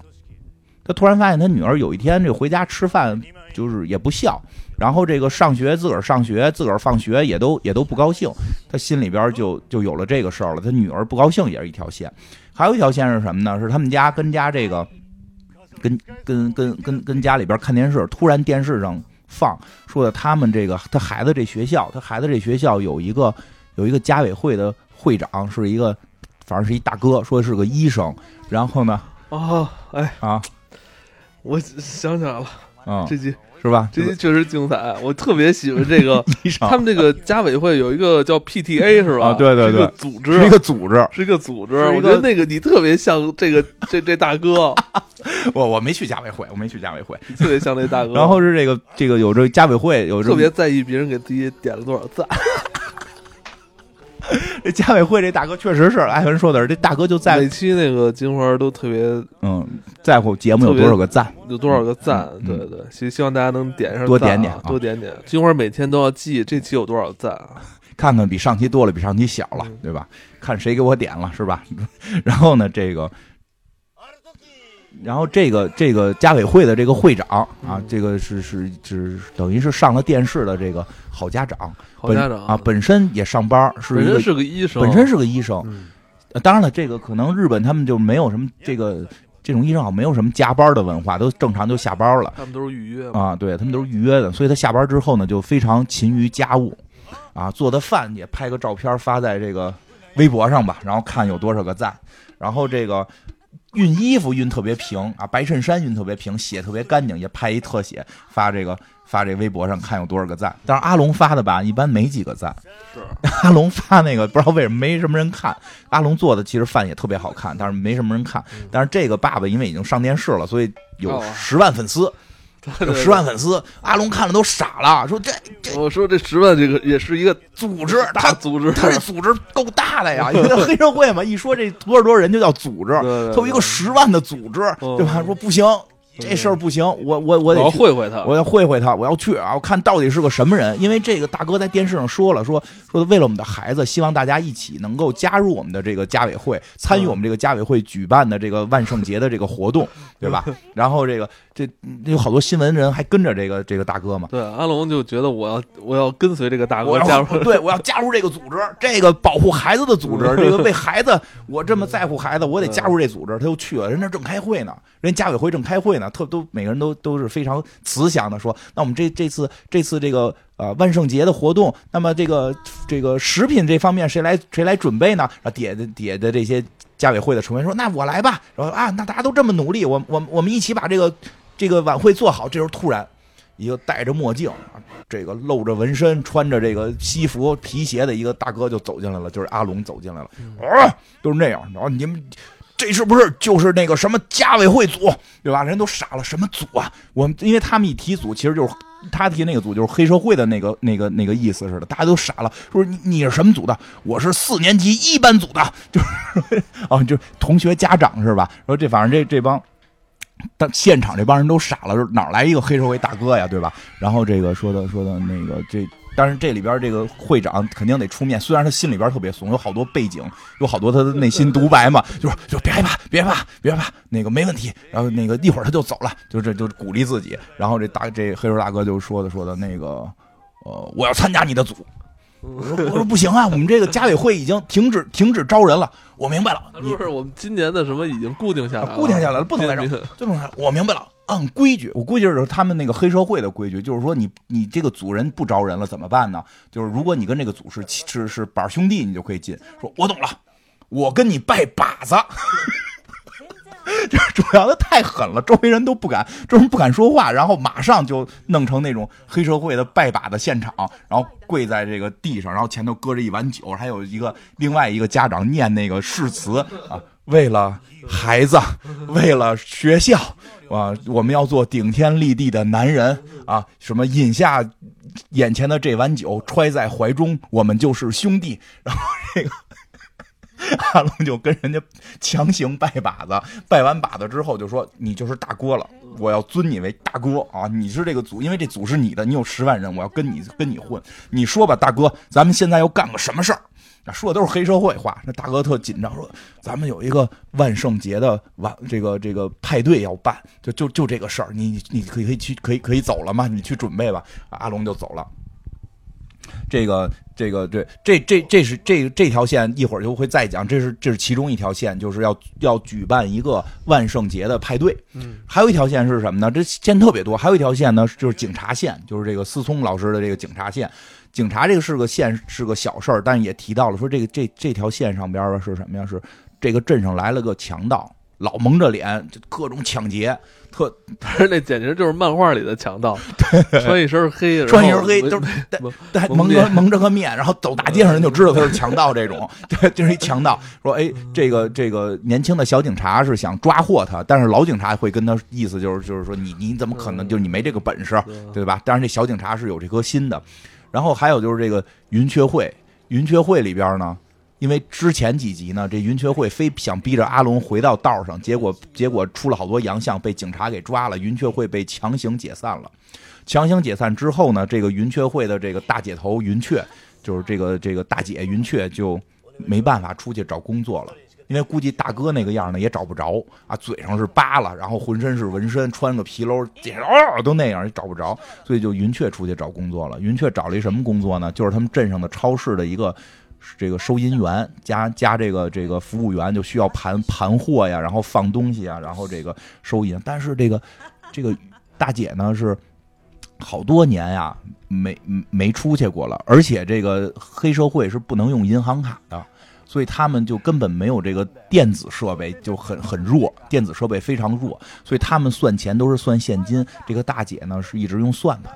他突然发现他女儿有一天这回家吃饭就是也不笑。然后这个上学自个儿上学自个儿放学也都也都不高兴，他心里边就就有了这个事儿了。他女儿不高兴也是一条线，还有一条线是什么呢？是他们家跟家这个跟跟跟跟跟家里边看电视，突然电视上放说的他们这个他孩子这学校，他孩子这学校有一个有一个家委会的会长是一个，反正是一大哥，说是个医生。然后呢哦，哎，啊我想起来了，嗯这集是吧？这些确实精彩，我特别喜欢这个。[laughs] 他们这个家委会有一个叫 PTA [laughs] 是吧？啊对对是一个对组织，是一个组织，是一个组织。我觉得那个你特别像这个 [laughs] 这这大哥，我我没去家委会，我没去家委会。特别像那大哥。然后是这个这个有这个家委会有这特别在意别人给自己点了多少赞。[laughs] 这家委会这大哥确实是艾文说的是，这大哥就在每期那个金花都特别嗯在乎节目有多少个赞，有多少个赞，嗯对对，希希望大家能点上多点点啊多点点。金花每天都要记这期有多少赞啊，[laughs] 看看比上期多了，比上期小了，对吧？看谁给我点了，是吧？[laughs] 然后呢，这个。然后这个这个家委会的这个会长啊嗯，这个是是是等于是上了电视的这个好家长，好家长啊，本身也上班，是本身是个医生，本身是个医生。当然了，这个可能日本他们就没有什么这个这种医生好像没有什么加班的文化，都正常就下班了他们都是预约嘛，啊。对他们都是预约的，所以他下班之后呢，就非常勤于家务，啊，做的饭也拍个照片发在这个微博上吧，然后看有多少个赞。然后这个熨衣服熨特别平啊，白衬衫熨特别平，写特别干净，也拍一特写发这个发这微博上看有多少个赞。但是阿龙发的吧，一般没几个赞。是 [laughs] 阿龙发那个不知道为什么没什么人看。阿龙做的其实饭也特别好看，但是没什么人看。但是这个爸爸因为已经上电视了，所以有哦十万粉丝，有十万粉丝。阿龙看了都傻了，说这这我说这十万这个也是一个组织大他组织，他这组织够大的呀，[laughs] 因为黑社会嘛，一说这多少多少人就叫组织，他有一个十万的组织，嗯对吧？说不行，这事儿不行，我我我我要得去会会他，我要会会他，我要去啊！我看到底是个什么人。因为这个大哥在电视上说了，说说为了我们的孩子，希望大家一起能够加入我们的这个家委会，参与我们这个家委会举办的这个万圣节的这个活动，[laughs] 对吧？然后这个这有好多新闻人还跟着这个这个大哥嘛。对阿龙就觉得我要我要跟随这个大我要哥加入，对，我要加入这个组织，这个保护孩子的组织，[laughs] 这个为孩子，我这么在乎孩子，我得加入这组织。他就去了，人那正开会呢，人家委会正开会呢，特都每个人都都是非常慈祥的说，那我们这这次这次这个呃万圣节的活动，那么这个这个食品这方面谁来谁来准备呢？然后底下的底下的这些家委会的成员说，那我来吧。然后啊，那大家都这么努力，我我我们一起把这个这个晚会做好。这时候突然。一个戴着墨镜，这个露着纹身、穿着这个西服、皮鞋的一个大哥就走进来了，就是阿龙走进来了，啊，都是那样。然后你们这是不是就是那个什么家委会组，对吧？人都傻了，什么组啊？我们因为他们一提组，其实就是他提那个组就是黑社会的那个那个那个意思似的，大家都傻了，说你你是什么组的？我是四年级一班组的，就是 [laughs] 哦，就同学家长是吧？说这反正这这帮。但现场这帮人都傻了，说哪来一个黑社会大哥呀，对吧？然后这个说的说的那个这，但是这里边这个会长肯定得出面，虽然他心里边特别怂，有好多背景，有好多他的内心独白嘛，[laughs] 就说就别害怕，别害怕，别害怕，那个没问题。然后那个一会儿他就走了，就这就鼓励自己。然后这大这黑手大哥就说的说的那个，呃，我要参加你的组。我说我说不行啊，我们这个家委会已经停止停止招人了。我明白了，[laughs] 不是我们今年的什么已经固定下来了，固定下来了，不能再 [laughs] 今年整。这种我明白了，按规矩，我估计是他们那个黑社会的规矩，就是说你你这个组人不招人了怎么办呢？就是如果你跟这个组是是是板兄弟，你就可以进。说我懂了，我跟你拜把子。[laughs] 就是主要的太狠了，周围人都不敢，周围人不敢说话，然后马上就弄成那种黑社会的拜把的现场，然后跪在这个地上，然后前头搁着一碗酒，还有一个另外一个家长念那个誓词啊，为了孩子，为了学校啊，我们要做顶天立地的男人啊，什么饮下眼前的这碗酒，揣在怀中，我们就是兄弟。[laughs] 然后这个。阿龙就跟人家强行拜把子，拜完把子之后就说：“你就是大哥了，我要尊你为大哥啊！你是这个组，因为这组是你的，你有十万人，我要跟你跟你混。你说吧，大哥，咱们现在要干个什么事儿？”说的都是黑社会话。那大哥特紧张，说：“咱们有一个万圣节的晚这个这个派对要办，就就就这个事儿，你你可以可以去可以可以走了吗？你去准备吧。”阿龙就走了。这个这个这这这这是这这条线一会儿就会再讲，这是这是其中一条线，就是要要举办一个万圣节的派对。嗯，还有一条线是什么呢？这线特别多，还有一条线呢就是警察线，就是这个思聪老师的这个警察线。警察这个是个线是个小事儿，但也提到了说这个这这条线上边是什么呀？是这个镇上来了个强盗，老蒙着脸，就各种抢劫，特 [laughs] 但是那简直就是漫画里的强盗，[laughs] 穿一身黑，穿一身黑，就是对蒙，着蒙着个面，然后走大街上人就知道他是强盗。这种，[laughs] 对，就是一强盗。说，哎，这个这个年轻的小警察是想抓获他，但是老警察会跟他意思就是就是说你你怎么可能就是你没这个本事，对吧？但是这小警察是有这颗心的。然后还有就是这个云雀会，云雀会里边呢，因为之前几集呢，这云雀会非想逼着阿龙回到道上，结果结果出了好多洋相，被警察给抓了，云雀会被强行解散了。强行解散之后呢，这个云雀会的这个大姐头云雀，就是这个这个大姐云雀就没办法出去找工作了。因为估计大哥那个样呢也找不着啊，嘴上是疤了，然后浑身是纹身，穿个皮褛，哦都那样也找不着，所以就云雀出去找工作了。云雀找了一什么工作呢？就是他们镇上的超市的一个这个收银员加加这个这个服务员，就需要盘盘货呀，然后放东西啊，然后这个收银。但是这个这个大姐呢是好多年呀没没出去过了，而且这个黑社会是不能用银行卡的。所以他们就根本没有这个电子设备，就很很弱，电子设备非常弱，所以他们算钱都是算现金。这个大姐呢是一直用算盘，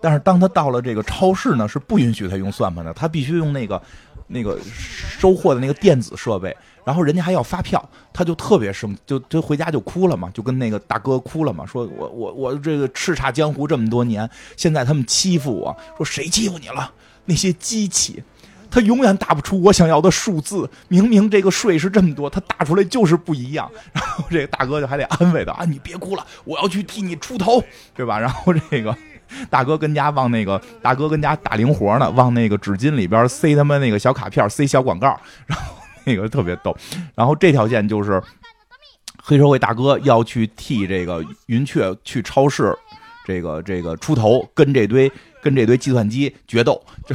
但是当她到了这个超市呢，是不允许她用算盘的，她必须用那个那个收货的那个电子设备，然后人家还要发票，她就特别生，就就回家就哭了嘛，就跟那个大哥哭了嘛，说我我我这个叱咤江湖这么多年，现在他们欺负我，说谁欺负你了？那些机器。他永远打不出我想要的数字，明明这个税是这么多，他打出来就是不一样。[laughs] 然后这个大哥就还得安慰他啊，你别哭了，我要去替你出头，对吧？[laughs] 然后这个大哥跟家往那个大哥跟家打零活呢，往那个纸巾里边塞他们那个小卡片，塞小广告，[laughs] 然后那个特别逗。然后这条线就是黑社会大哥要去替这个云雀去超市，这个这个出头，跟这堆跟这堆计算机决斗就。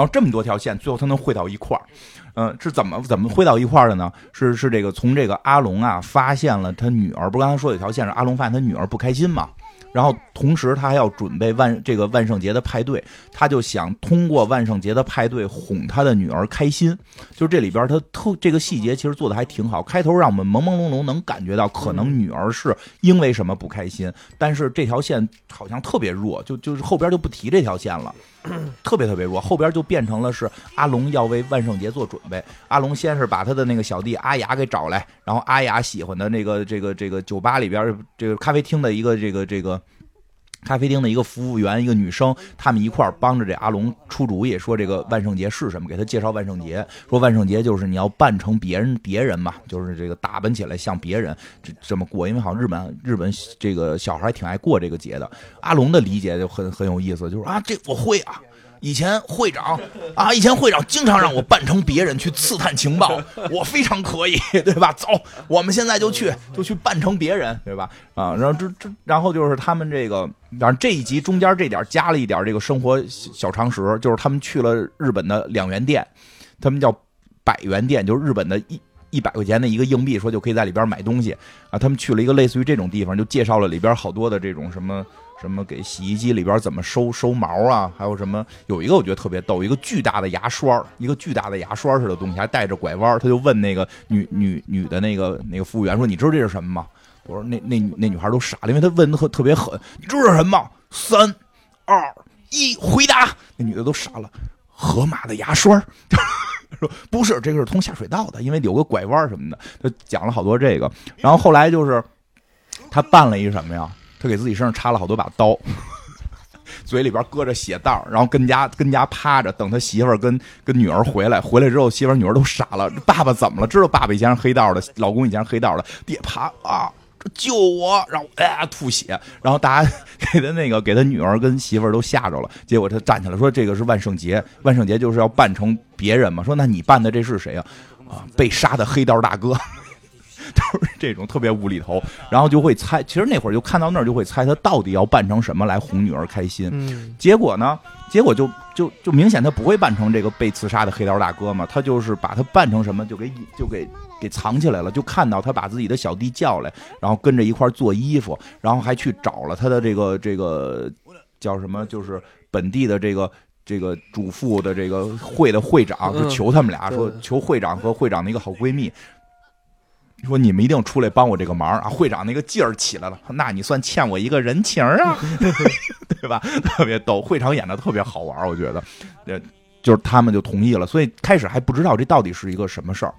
然后这么多条线，最后他能汇到一块儿，嗯，是怎么怎么汇到一块儿的呢？是是这个从这个阿龙啊发现了他女儿，不是刚才说有条线是阿龙发现他女儿不开心嘛？然后同时他还要准备万这个万圣节的派对，他就想通过万圣节的派对哄他的女儿开心。就这里边他特这个细节其实做的还挺好，开头让我们朦朦胧胧能感觉到可能女儿是因为什么不开心，但是这条线好像特别弱，就就是后边就不提这条线了，[clears throat] 特别特别弱，后边就变成了是阿龙要为万圣节做准备。阿龙先是把他的那个小弟阿雅给找来，然后阿雅喜欢的那个这个这个酒吧里边这个咖啡厅的一个这个这个。咖啡厅的一个服务员，一个女生，他们一块儿帮着这阿龙出主意，说这个万圣节是什么，给他介绍万圣节，说万圣节就是你要扮成别人别人嘛，就是这个打扮起来像别人，这这么过，因为好像日本日本这个小孩挺爱过这个节的。阿龙的理解就很很有意思，就是啊，这我会啊。以前会长啊，以前会长经常让我扮成别人去刺探情报，[laughs] 我非常可以，[laughs] 对吧？走，我们现在就去，就去扮成别人，对吧？啊，然后这这，然后就是他们这个，然后这一集中间这点加了一点这个生活小常识，就是他们去了日本的两元店，他们叫百元店，就是日本的一一百块钱的一个硬币，说就可以在里边买东西啊。他们去了一个类似于这种地方，就介绍了里边好多的这种什么。什么给洗衣机里边怎么收收毛啊？还有什么？有一个我觉得特别逗，一个巨大的牙刷，一个巨大的牙刷似的东西，还带着拐弯。他就问那个女女女的那个那个服务员说：“你知道这是什么吗？”我说：“那那那女孩都傻了，因为他问的特特别狠。你知道是什么？三二一，回答！那女的都傻了。河马的牙刷。[laughs] 说不是，这个是通下水道的，因为有个拐弯什么的。他讲了好多这个，然后后来就是他办了一什么呀？他给自己身上插了好多把刀，[laughs] 嘴里边搁着血袋然后跟家跟家趴着，等他媳妇儿跟跟女儿回来。回来之后，媳妇儿女儿都傻了。爸爸怎么了？知道爸爸以前是黑道的，老公以前是黑道的，爹趴啊，救我！然后哎吐血，然后大家给他那个给他女儿跟媳妇儿都吓着了。结果他站起来说：“这个是万圣节，万圣节就是要扮成别人嘛。”说：“那你扮的这是谁啊？”啊，被杀的黑道大哥。[laughs] 都是这种特别无厘头，然后就会猜。其实那会儿就看到那儿就会猜他到底要扮成什么来哄女儿开心。结果呢，结果就就就明显他不会扮成这个被刺杀的黑道大哥嘛，他就是把他扮成什么就给就给给藏起来了。就看到他把自己的小弟叫来，然后跟着一块做衣服，然后还去找了他的这个这个叫什么，就是本地的这个这个主妇的这个会的会长，就求他们俩说求会长和会长的一个好闺蜜。说你们一定出来帮我这个忙啊！[laughs] 会长那个劲儿起来了，那你算欠我一个人情啊，[laughs] 对吧？特别逗，会长演的特别好玩，我觉得，呃，就是他们就同意了，所以开始还不知道这到底是一个什么事儿。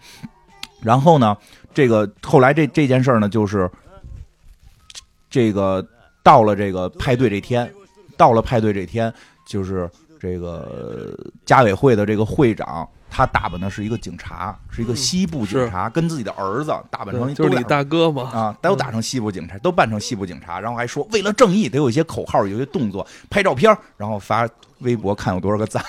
然后呢，这个后来这这件事儿呢，就是这个到了这个派对这天，到了派对这天，就是这个家委会的这个会长，他打扮的是一个警察，是一个西部警察，跟自己的儿子打扮成一就是你大哥嘛，啊，都打成西部警察，都扮成西部警察，然后还说为了正义，得有一些口号，有一些动作，拍照片，然后发微博看有多少个赞。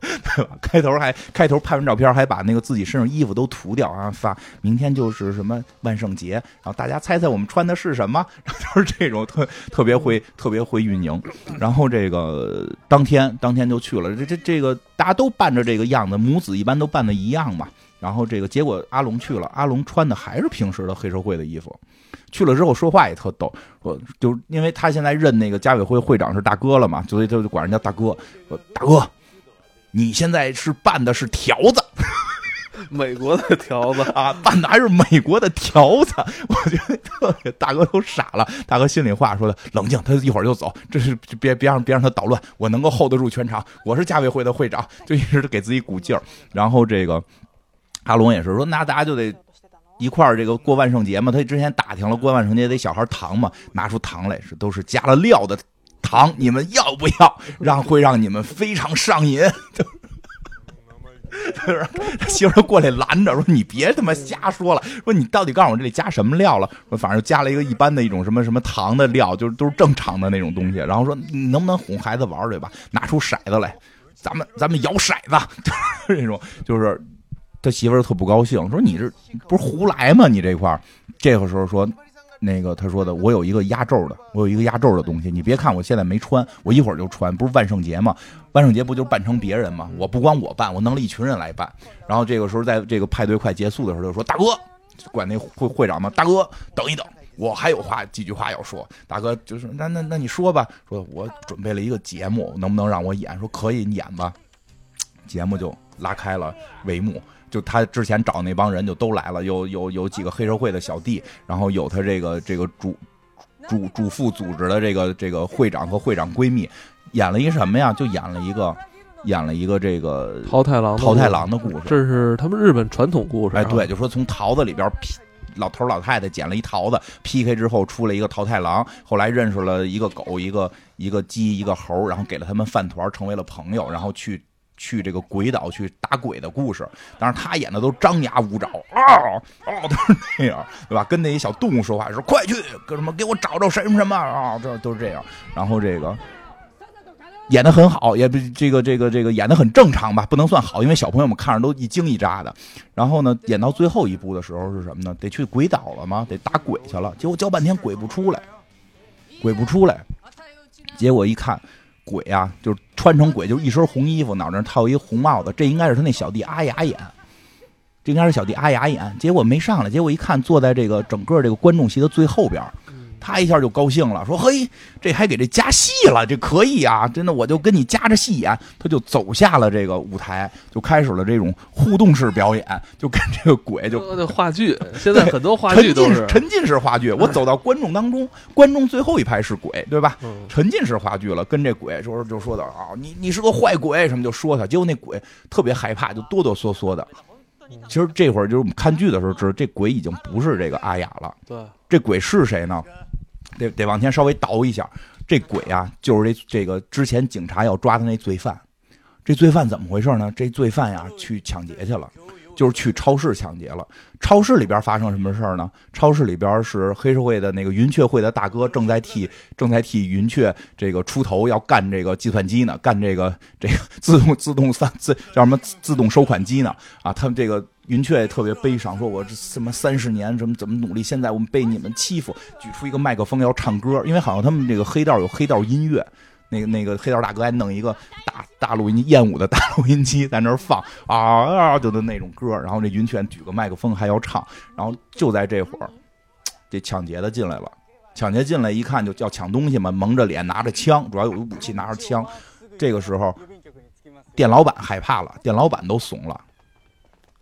[laughs] 开头还开头拍完照片，还把那个自己身上衣服都涂掉啊！发明天就是什么万圣节，然后大家猜猜我们穿的是什么？然 [laughs] 后就是这种特特别会特别会运营。然后这个当天当天就去了，这这这个大家都扮着这个样子，母子一般都扮的一样嘛。然后这个结果阿龙去了，阿龙穿的还是平时的黑社会的衣服。去了之后说话也特逗，说就因为他现在认那个家委会会长是大哥了嘛，所以他就管人家大哥，说大哥。你现在是扮的是条子，[laughs] 美国的条子啊，扮的还是美国的条子，[laughs] 我觉得特别。大哥都傻了，大哥心里话说的冷静，他一会儿就走，这是别别让别让他捣乱，我能够 hold 得住全场，我是家委会的会长，就一直给自己鼓劲儿。然后这个阿龙也是说，那大家就得一块儿这个过万圣节嘛，他之前打听了过万圣节得小孩糖嘛，拿出糖来是都是加了料的。糖，你们要不要？[laughs] 让会让你们非常上瘾。他 [laughs] 媳妇过来拦着说：“你别他妈瞎说了，说你到底告诉我这里加什么料了？说反正加了一个一般的一种什么什么糖的料，就是都是正常的那种东西。然后说你能不能哄孩子玩对吧？拿出骰子来，咱们咱们摇骰子，就 [laughs] 是这种。就是他媳妇特不高兴，说你这不是胡来吗？你这块儿，这个时候说。”那个他说的，我有一个压轴的，我有一个压轴的东西。你别看我现在没穿，我一会儿就穿。不是万圣节吗？万圣节不就扮成别人吗？我不光我扮，我弄了一群人来扮。然后这个时候，在这个派对快结束的时候，就说大哥，管那会会长嘛，大哥等一等，我还有话几句话要说。大哥就是那那那你说吧，说我准备了一个节目，能不能让我演？说可以，你演吧。节目就拉开了帷幕。就他之前找那帮人就都来了，有有有几个黑社会的小弟，然后有他这个这个主主主妇组织的这个这个会长和会长闺蜜，演了一什么呀？就演了一个演了一个这个桃太郎桃太郎的故事。这是他们日本传统故事。哎，对，就说从桃子里边劈老头老太太捡了一桃子，PK 之后出了一个桃太郎，后来认识了一个狗、一个一个鸡、一个猴，然后给了他们饭团，成为了朋友，然后去。去这个鬼岛去打鬼的故事，但是他演的都张牙舞爪啊啊，都是那样，对吧？跟那些小动物说话说快去，给什么给我找找什么什么啊，这都是这样。然后这个演的很好，也不这个这个这个演的很正常吧，不能算好，因为小朋友们看着都一惊一乍的。然后呢，演到最后一步的时候是什么呢？得去鬼岛了吗？得打鬼去了。结果叫半天鬼不出来，鬼不出来。结果一看。鬼啊，就是穿成鬼，就一身红衣服，脑袋上套一红帽子，这应该是他那小弟阿雅演，这应该是小弟阿雅演，结果没上来，结果一看坐在这个整个这个观众席的最后边。他一下就高兴了，说：“嘿，这还给这加戏了，这可以啊！真的，我就跟你加着戏演。”他就走下了这个舞台，就开始了这种互动式表演，就跟这个鬼就那话剧。现在很多话剧都是沉浸式话剧。[laughs] 我走到观众当中，观众最后一排是鬼，对吧？沉浸式话剧了，跟这鬼说就说的啊，你你是个坏鬼什么，就说他。结果那鬼特别害怕，就哆哆嗦嗦的。其实这会儿就是我们看剧的时候知道，这鬼已经不是这个阿雅了。对，这鬼是谁呢？得得往前稍微倒一下，这鬼啊，就是这这个之前警察要抓的那罪犯。这罪犯怎么回事呢？这罪犯呀，去抢劫去了。就是去超市抢劫了，超市里边发生什么事儿呢？超市里边是黑社会的那个云雀会的大哥正在替正在替云雀这个出头，要干这个计算机呢，干这个这个自动自动三自叫什么自动收款机呢？啊，他们这个云雀也特别悲伤，说我这什么三十年怎么怎么努力，现在我们被你们欺负，举出一个麦克风要唱歌，因为好像他们这个黑道有黑道音乐。那个那个黑道大哥还弄一个大大录音燕舞的大录音机在那儿放啊，就的那种歌。然后这云雀举个麦克风还要唱。然后就在这会儿，这抢劫的进来了。抢劫进来一看就要抢东西嘛，蒙着脸拿着枪，主要有武器拿着枪。这个时候，店老板害怕了，店老板都怂了，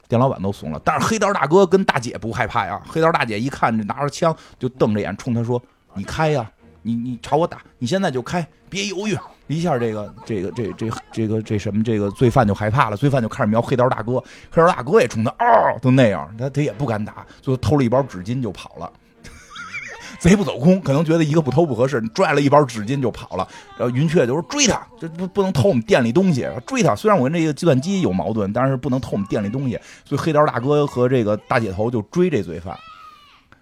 店老板都怂了。但是黑道大哥跟大姐不害怕呀。黑道大姐一看拿着枪，就瞪着眼冲他说：“你开呀。”你你朝我打，你现在就开，别犹豫！一下这个这个这这这个这什么这个罪犯就害怕了，罪犯就开始瞄黑道大哥，黑道大哥也冲他嗷，都那样，他他也不敢打，就偷了一包纸巾就跑了。贼不走空，可能觉得一个不偷不合适，拽了一包纸巾就跑了。然后云雀就说追他，这不不能偷我们店里东西，追他。虽然我跟这个计算机有矛盾，但是不能偷我们店里东西，所以黑道大哥和这个大姐头就追这罪犯。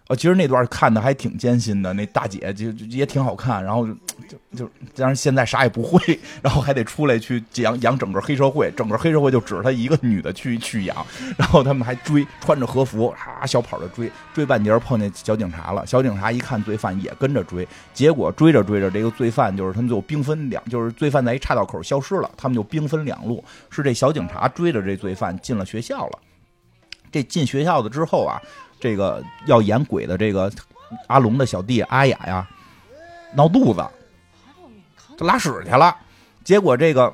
呃，其实那段看的还挺艰辛的，那大姐就也挺好看，然后就就当然现在啥也不会，然后还得出来去养养整个黑社会，整个黑社会就指着她一个女的去去养，然后他们还追，穿着和服啊小跑着追，追半截碰见小警察了，小警察一看罪犯也跟着追，结果追着追着这个罪犯就是他们就兵分两，就是罪犯在一岔道口消失了，他们就兵分两路，是这小警察追着这罪犯进了学校了，这进学校的之后啊。这个要演鬼的这个阿龙的小弟阿雅呀，闹肚子，他拉屎去了。结果这个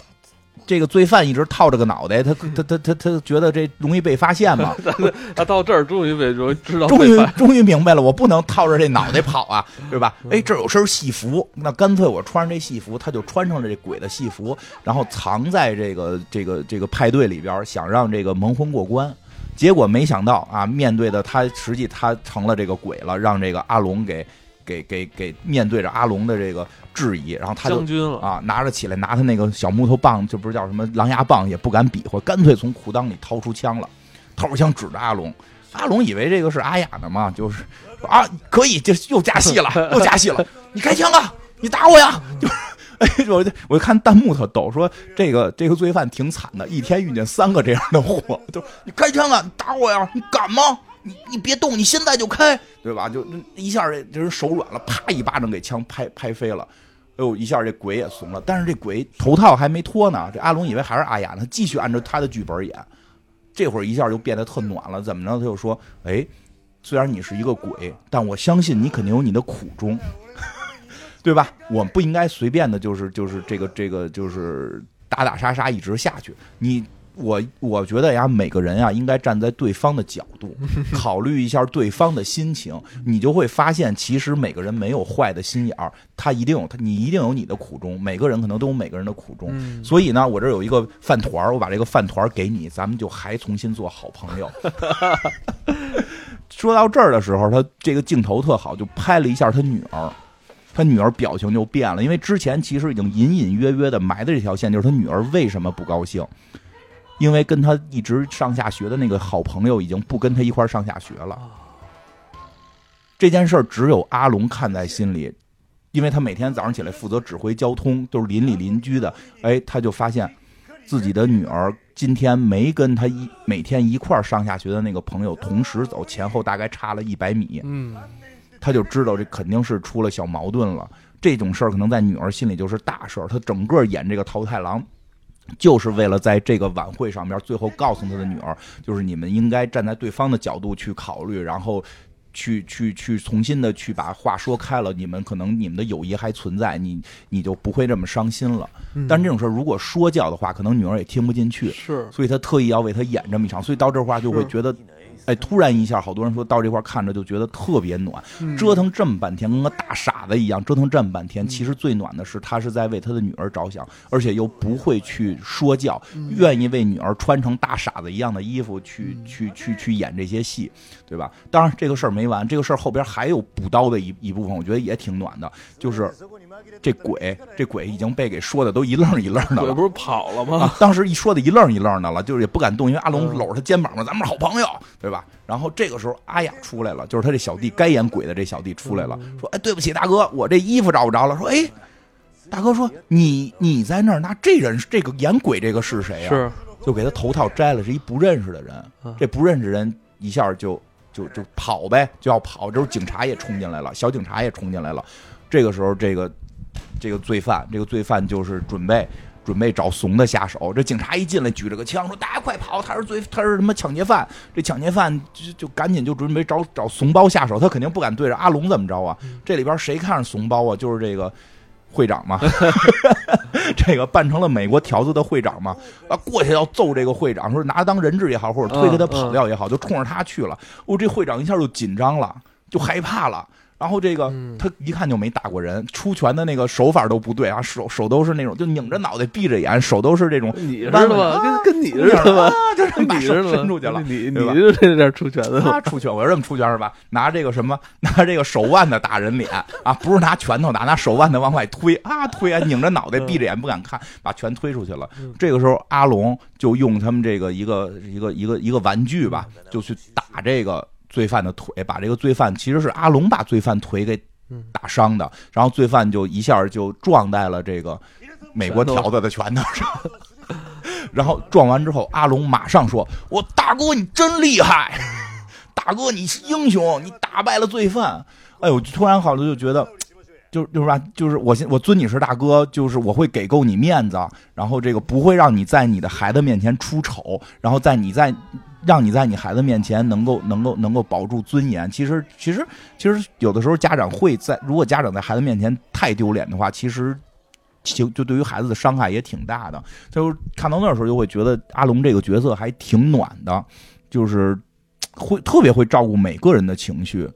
这个罪犯一直套着个脑袋，他他他他他觉得这容易被发现嘛。[laughs] 他到这儿终于被终于知道，终于 [laughs] 终于明白了，我不能套着这脑袋跑啊，对吧？哎，这有身戏服，那干脆我穿上这戏服，他就穿上了这鬼的戏服，然后藏在这个这个这个派对里边，想让这个蒙混过关。结果没想到啊，面对的他，实际他成了这个鬼了，让这个阿龙给给给给面对着阿龙的这个质疑，然后他就啊拿着起来，拿他那个小木头棒，这不是叫什么狼牙棒，也不敢比划，干脆从裤裆里掏出枪了，掏出枪指着阿龙。阿龙以为这个是阿雅的嘛，就是啊可以，就又加戏了，又加戏了，你开枪啊，你打我呀，就。哎，我我看弹幕特逗，说这个这个罪犯挺惨的，一天遇见三个这样的货，[laughs] 就你开枪啊，打我呀，你敢吗？你你别动，你现在就开，对吧？就一下这这人手软了，啪一巴掌给枪拍拍飞了，哎呦，一下这鬼也怂了。但是这鬼头套还没脱呢，这阿龙以为还是阿雅呢，继续按照他的剧本演。这会儿一下就变得特暖了，怎么着？他就说，哎，虽然你是一个鬼，但我相信你肯定有你的苦衷。对吧？我们不应该随便的，就是就是这个这个就是打打杀杀一直下去。你我我觉得呀，每个人啊应该站在对方的角度，考虑一下对方的心情，你就会发现，其实每个人没有坏的心眼儿，他一定有他，你一定有你的苦衷。每个人可能都有每个人的苦衷。所以呢，我这有一个饭团儿，我把这个饭团儿给你，咱们就还重新做好朋友。[laughs] 说到这儿的时候，他这个镜头特好，就拍了一下他女儿。他女儿表情就变了，因为之前其实已经隐隐约约的埋的这条线，就是他女儿为什么不高兴？因为跟他一直上下学的那个好朋友已经不跟他一块上下学了。这件事儿只有阿龙看在心里，因为他每天早上起来负责指挥交通，都是邻里邻居的。哎，他就发现自己的女儿今天没跟他一每天一块上下学的那个朋友同时走，前后大概差了一百米。嗯。他就知道这肯定是出了小矛盾了，这种事儿可能在女儿心里就是大事儿。他整个演这个桃太郎，就是为了在这个晚会上面最后告诉他的女儿，就是你们应该站在对方的角度去考虑，然后去 [laughs] 去去重新的去把话说开了。你们可能你们的友谊还存在，你你就不会这么伤心了。但这种事儿如果说教的话，可能女儿也听不进去。是，所以他特意要为他演这么一场，所以到这话就会觉得。哎，突然一下，好多人说到这块看着就觉得特别暖。折腾这么半天，跟个大傻子一样，折腾这么半天，其实最暖的是他是在为他的女儿着想，而且又不会去说教，愿意为女儿穿成大傻子一样的衣服去去去去演这些戏，对吧？当然这个事儿没完，这个事儿后边还有补刀的一一部分，我觉得也挺暖的，就是这鬼，这鬼已经被给说的都一愣一愣的了。鬼不是跑了吗？当时一说的一愣一愣的了，就是也不敢动，因为阿龙搂着他肩膀嘛，咱们是好朋友，对。对吧？然后这个时候，阿雅出来了，就是他这小弟该演鬼的这小弟出来了，说：“哎，对不起，大哥，我这衣服找不着了。”说：“哎，大哥，说你你在那儿，那这人这个演鬼这个是谁呀？”是，就给他头套摘了，是一不认识的人。这不认识人一下就就就跑呗，就要跑。这时候警察也冲进来了，小警察也冲进来了。这个时候，这个这个罪犯，这个罪犯就是准备。准备找怂的下手，这警察一进来举着个枪说：“大家快跑！他是罪，他是什么抢劫犯？这抢劫犯就就赶紧就准备找找怂包下手。他肯定不敢对着阿龙怎么着啊？这里边谁看着怂包啊？就是这个会长嘛，[laughs] 这个扮成了美国条子的会长嘛啊，过去要揍这个会长，说拿他当人质也好，或者推着他跑掉也好，就冲着他去了。哦，这会长一下就紧张了，就害怕了。然后这个嗯他一看就没打过人，出拳的那个手法都不对啊，手手都是那种就拧着脑袋闭着眼，手都是这种你知道吗？跟跟你似的就是把手跟你伸出去了。你你对吧是这点出拳的出拳，我是这么出拳是吧？拿这个什么，拿这个手腕子打人脸啊，不是拿拳头打，拿手腕子往外推啊，推啊，拧着脑袋，闭着眼不敢看，把拳推出去了。嗯这个时候，阿龙就用他们这个一个一个一个一个玩具吧，就去打这个罪犯的腿，把这个罪犯其实是阿龙把罪犯腿给嗯打伤的，然后罪犯就一下就撞在了这个美国条子的拳头上。[laughs] 然后撞完之后，阿龙马上说：“我大哥你真厉害，[laughs] 大哥你是英雄，你打败了罪犯。”哎呦，突然好像就觉得，就就是吧，就是我现我尊你是大哥，就是我会给够你面子，然后这个不会让你在你的孩子面前出丑，然后在你在让你在你孩子面前能够能够能够保住尊严。其实其实其实有的时候家长会在，如果家长在孩子面前太丢脸的话，其实。就就对于孩子的伤害也挺大的，就看到那时候就会觉得阿龙这个角色还挺暖的，就是会特别会照顾每个人的情绪。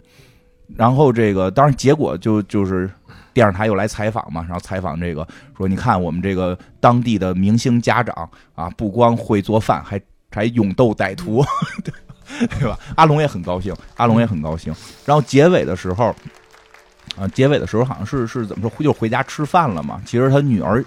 然后这个当然结果就就是电视台又来采访嘛，然后采访这个说，你看我们这个当地的明星家长啊，不光会做饭，还还勇斗歹徒，[laughs] 对吧？阿龙也很高兴，阿龙也很高兴。然后结尾的时候。啊，结尾的时候好像是是怎么说，就回家吃饭了嘛。其实他女儿，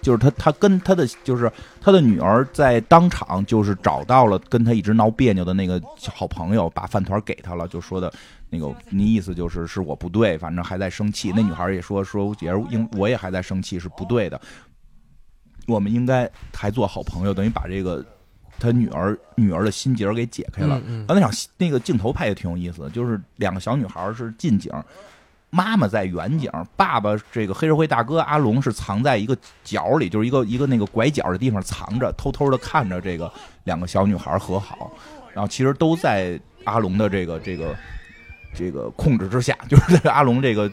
就是他他跟他的就是他的女儿在当场就是找到了跟他一直闹别扭的那个好朋友，把饭团给他了，就说的那个你意思就是是我不对，反正还在生气。那女孩也说说也是应我也还在生气，是不对的。我们应该还做好朋友，等于把这个他女儿女儿的心结给解开了。嗯啊，那场戏那个镜头拍也挺有意思，就是两个小女孩是近景。妈妈在远景，爸爸这个黑社会大哥阿龙是藏在一个角里，就是一个一个那个拐角的地方藏着，偷偷的看着这个两个小女孩和好，然后其实都在阿龙的这个这个这个控制之下，就是在阿龙这个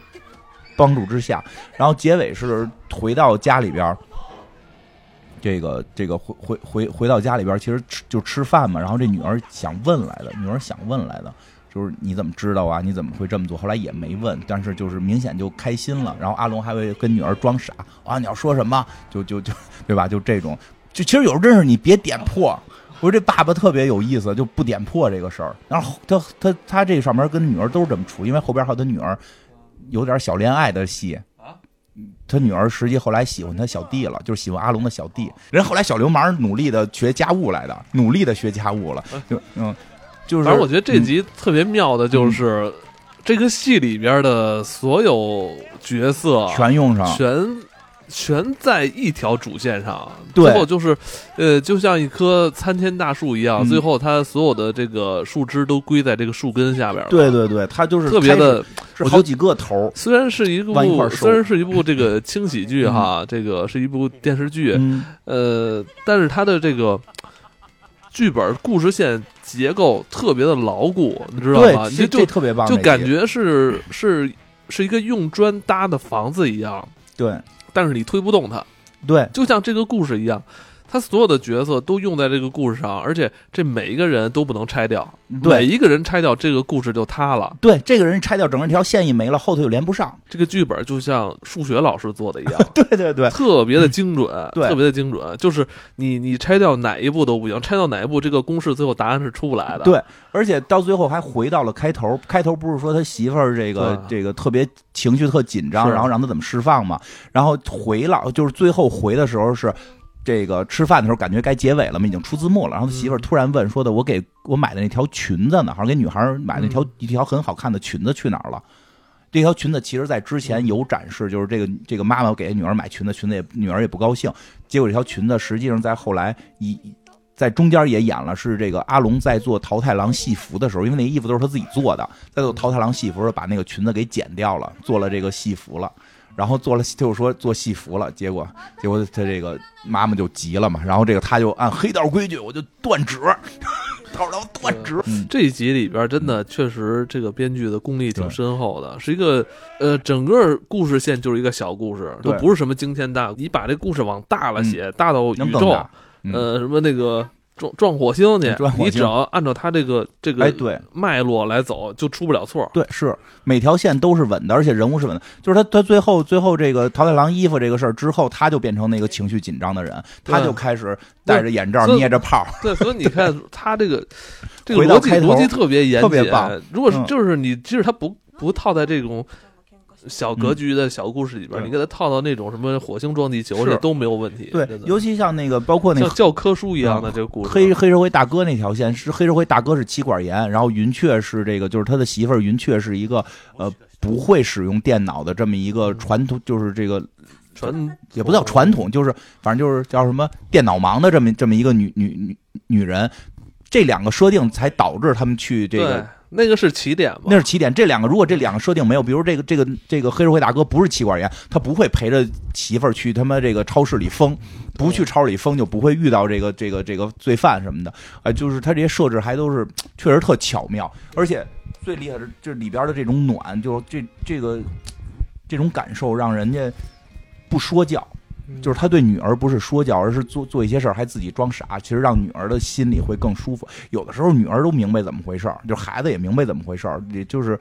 帮助之下，然后结尾是回到家里边。这个这个回回回回到家里边，其实吃就吃饭嘛。然后这女儿想问来的，女儿想问来的，就是你怎么知道啊？你怎么会这么做？后来也没问，但是就是明显就开心了。然后阿龙还会跟女儿装傻啊，你要说什么？就就就对吧？就这种，就其实有时候真是你别点破。我说这爸爸特别有意思，就不点破这个事儿。然后他他他这上面跟女儿都是这么处，因为后边还有他女儿有点小恋爱的戏。他女儿实际后来喜欢他小弟了，就是喜欢阿龙的小弟。人后来小流氓努力的学家务来的，努力的学家务了。就嗯，就是。反正我觉得这集特别妙的就是，这个戏里边的所有角色全用上，全全在一条主线上。最后就是，呃，就像一棵参天大树一样，嗯最后它所有的这个树枝都归在这个树根下边了。对对对，它就是特别的。是好几个头，虽然是一部虽然是一部这个轻喜剧哈，这个是一部电视剧，嗯，呃，但是它的这个剧本故事线结构特别的牢固，你知道吗？这特别棒，就感觉是是是一个用砖搭的房子一样，对但是你推不动它，对就像这个故事一样。他所有的角色都用在这个故事上，而且这每一个人都不能拆掉，每一个人拆掉，这个故事就塌了。对，这个人拆掉整个一条线一没了，后头又连不上。这个剧本就像数学老师做的一样，[laughs] 对对对，特别的精准，对特别的精准。就是你你拆掉哪一步都不行，拆到哪一步，这个公式最后答案是出不来的。对而且到最后还回到了开头，开头不是说他媳妇儿这个这个特别情绪特紧张，然后让他怎么释放嘛？然后回了，就是最后回的时候是。这个吃饭的时候感觉该结尾了嘛，已经出字幕了。然后他媳妇儿突然问说的：“我给我买的那条裙子呢？好像给女孩买的那条、嗯一条很好看的裙子去哪儿了？”这条裙子其实在之前有展示，就是这个这个妈妈给女儿买裙子，裙子也女儿也不高兴。结果这条裙子实际上在后来一在中间也演了，是这个阿龙在做桃太郎戏服的时候，因为那衣服都是他自己做的，在做桃太郎戏服的时候把那个裙子给剪掉了，做了这个戏服了。然后做了，就是说做戏服了，结果结果他这个妈妈就急了嘛，然后这个他就按黑道规矩，我就断指，[laughs] 到时候断指。嗯，这一集里边真的确实这个编剧的功力挺深厚的，是一个呃整个故事线就是一个小故事，都不是什么惊天大。你把这故事往大了写，大到宇宙呃什么那个撞撞火星去撞，火星你只要按照他这个这个哎，个对脉络来走，就出不了错。对，是每条线都是稳的，而且人物是稳的。就是他，他最后最后这个桃太郎衣服这个事儿之后，他就变成那个情绪紧张的人，他就开始戴着眼罩，捏着炮。对，所以你看他这个 [laughs] 这个逻辑逻辑特别严特别谨棒。如果是嗯就是你，即使他不不套在这种小格局的小故事里边，对。你给他套到那种什么火星撞地球是。去都没有问题。对尤其像那个包括那个教科书一样的这个故事，黑黑社会大哥那条线是黑社会大哥是妻管严，然后云雀是这个就是他的媳妇儿云雀是一个呃不会使用电脑的这么一个传统，就是这个传也不叫传统，就是反正就是叫什么电脑盲的这么这么一个女女女女人，这两个设定才导致他们去这个。那个是起点吗？那是起点，这两个如果这两个设定没有，比如这个这个这个黑社会大哥不是妻管严，他不会陪着媳妇儿去他妈这个超市里疯，不去超市里疯就不会遇到这个这个这个罪犯什么的，呃，就是他这些设置还都是确实特巧妙，而且最厉害的这里边的这种暖，就这这个这种感受让人家不说教，嗯就是他对女儿不是说教，而是做做一些事儿还自己装傻，其实让女儿的心里会更舒服。有的时候女儿都明白怎么回事儿，就孩子也明白怎么回事儿，也就是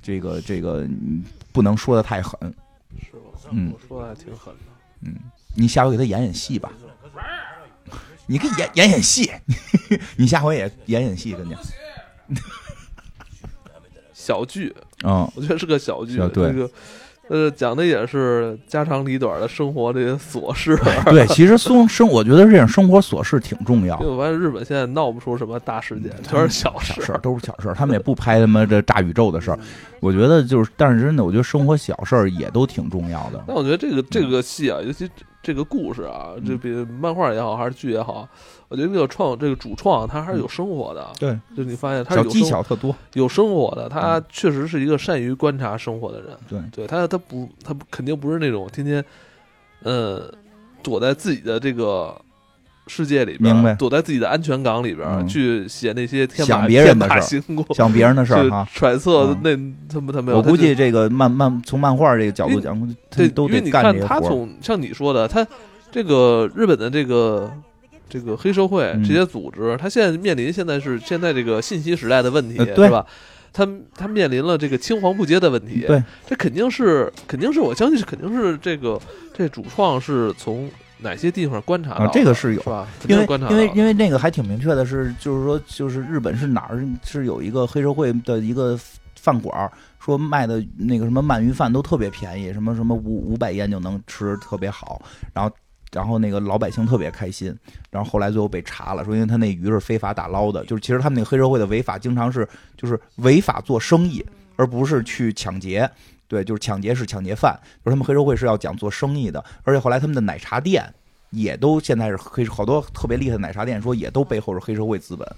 这个这个嗯不能说的太狠。是吧？嗯我说的还挺狠的。嗯，你下回给他演演戏吧，你给演演演戏，[laughs] 你下回也演演戏，跟你。小剧，嗯，我觉得是个小剧。小对这个呃，讲的也是家长里短的生活这些琐事。对，其实生生，我觉得这种生活琐事挺重要因为。我发现日本现在闹不出什么大事件，全是小事。小事儿都是小事儿，他们也不拍他妈这炸宇宙的事儿。我觉得就是，但是真的，我觉得生活小事儿也都挺重要的。但我觉得这个这个戏啊，尤其这这个故事啊，嗯这比漫画也好还是剧也好，我觉得这个创这个主创他还是有生活的。对，就你发现他小技是有生巧特多。有生活的，他确实是一个善于观察生活的人。对，对他，他不，他肯定不是那种天天，呃，躲在自己的这个世界里边，明白。躲在自己的安全港里边、嗯。去写那些天马想别人的事想别人的事儿。揣测嗯。那他们他没有，我估计这个漫漫从漫画这个角度讲，他对，都得因为你看他。从像你说的，他这个日本的这个这个黑社会嗯。这些组织，他现在面临现在是现在这个信息时代的问题，呃对。是吧？他他面临了这个青黄不接的问题，对，这肯定是肯定是我相信是肯定是这个这主创是从哪些地方观察到、啊这个是有是吧？因为因为因为那个还挺明确的是，就是说就是日本是哪儿是有一个黑社会的一个饭馆儿，说卖的那个什么鳗鱼饭都特别便宜，什么什么五五百烟就能吃，特别好。然后然后那个老百姓特别开心。然后后来最后被查了，说因为他那鱼是非法打捞的，就是其实他们那个黑社会的违法经常是就是违法做生意，而不是去抢劫。对，就是抢劫是抢劫犯，就是他们黑社会是要讲做生意的，而且后来他们的奶茶店也都现在是黑，好多特别厉害的奶茶店说也都背后是黑社会资本，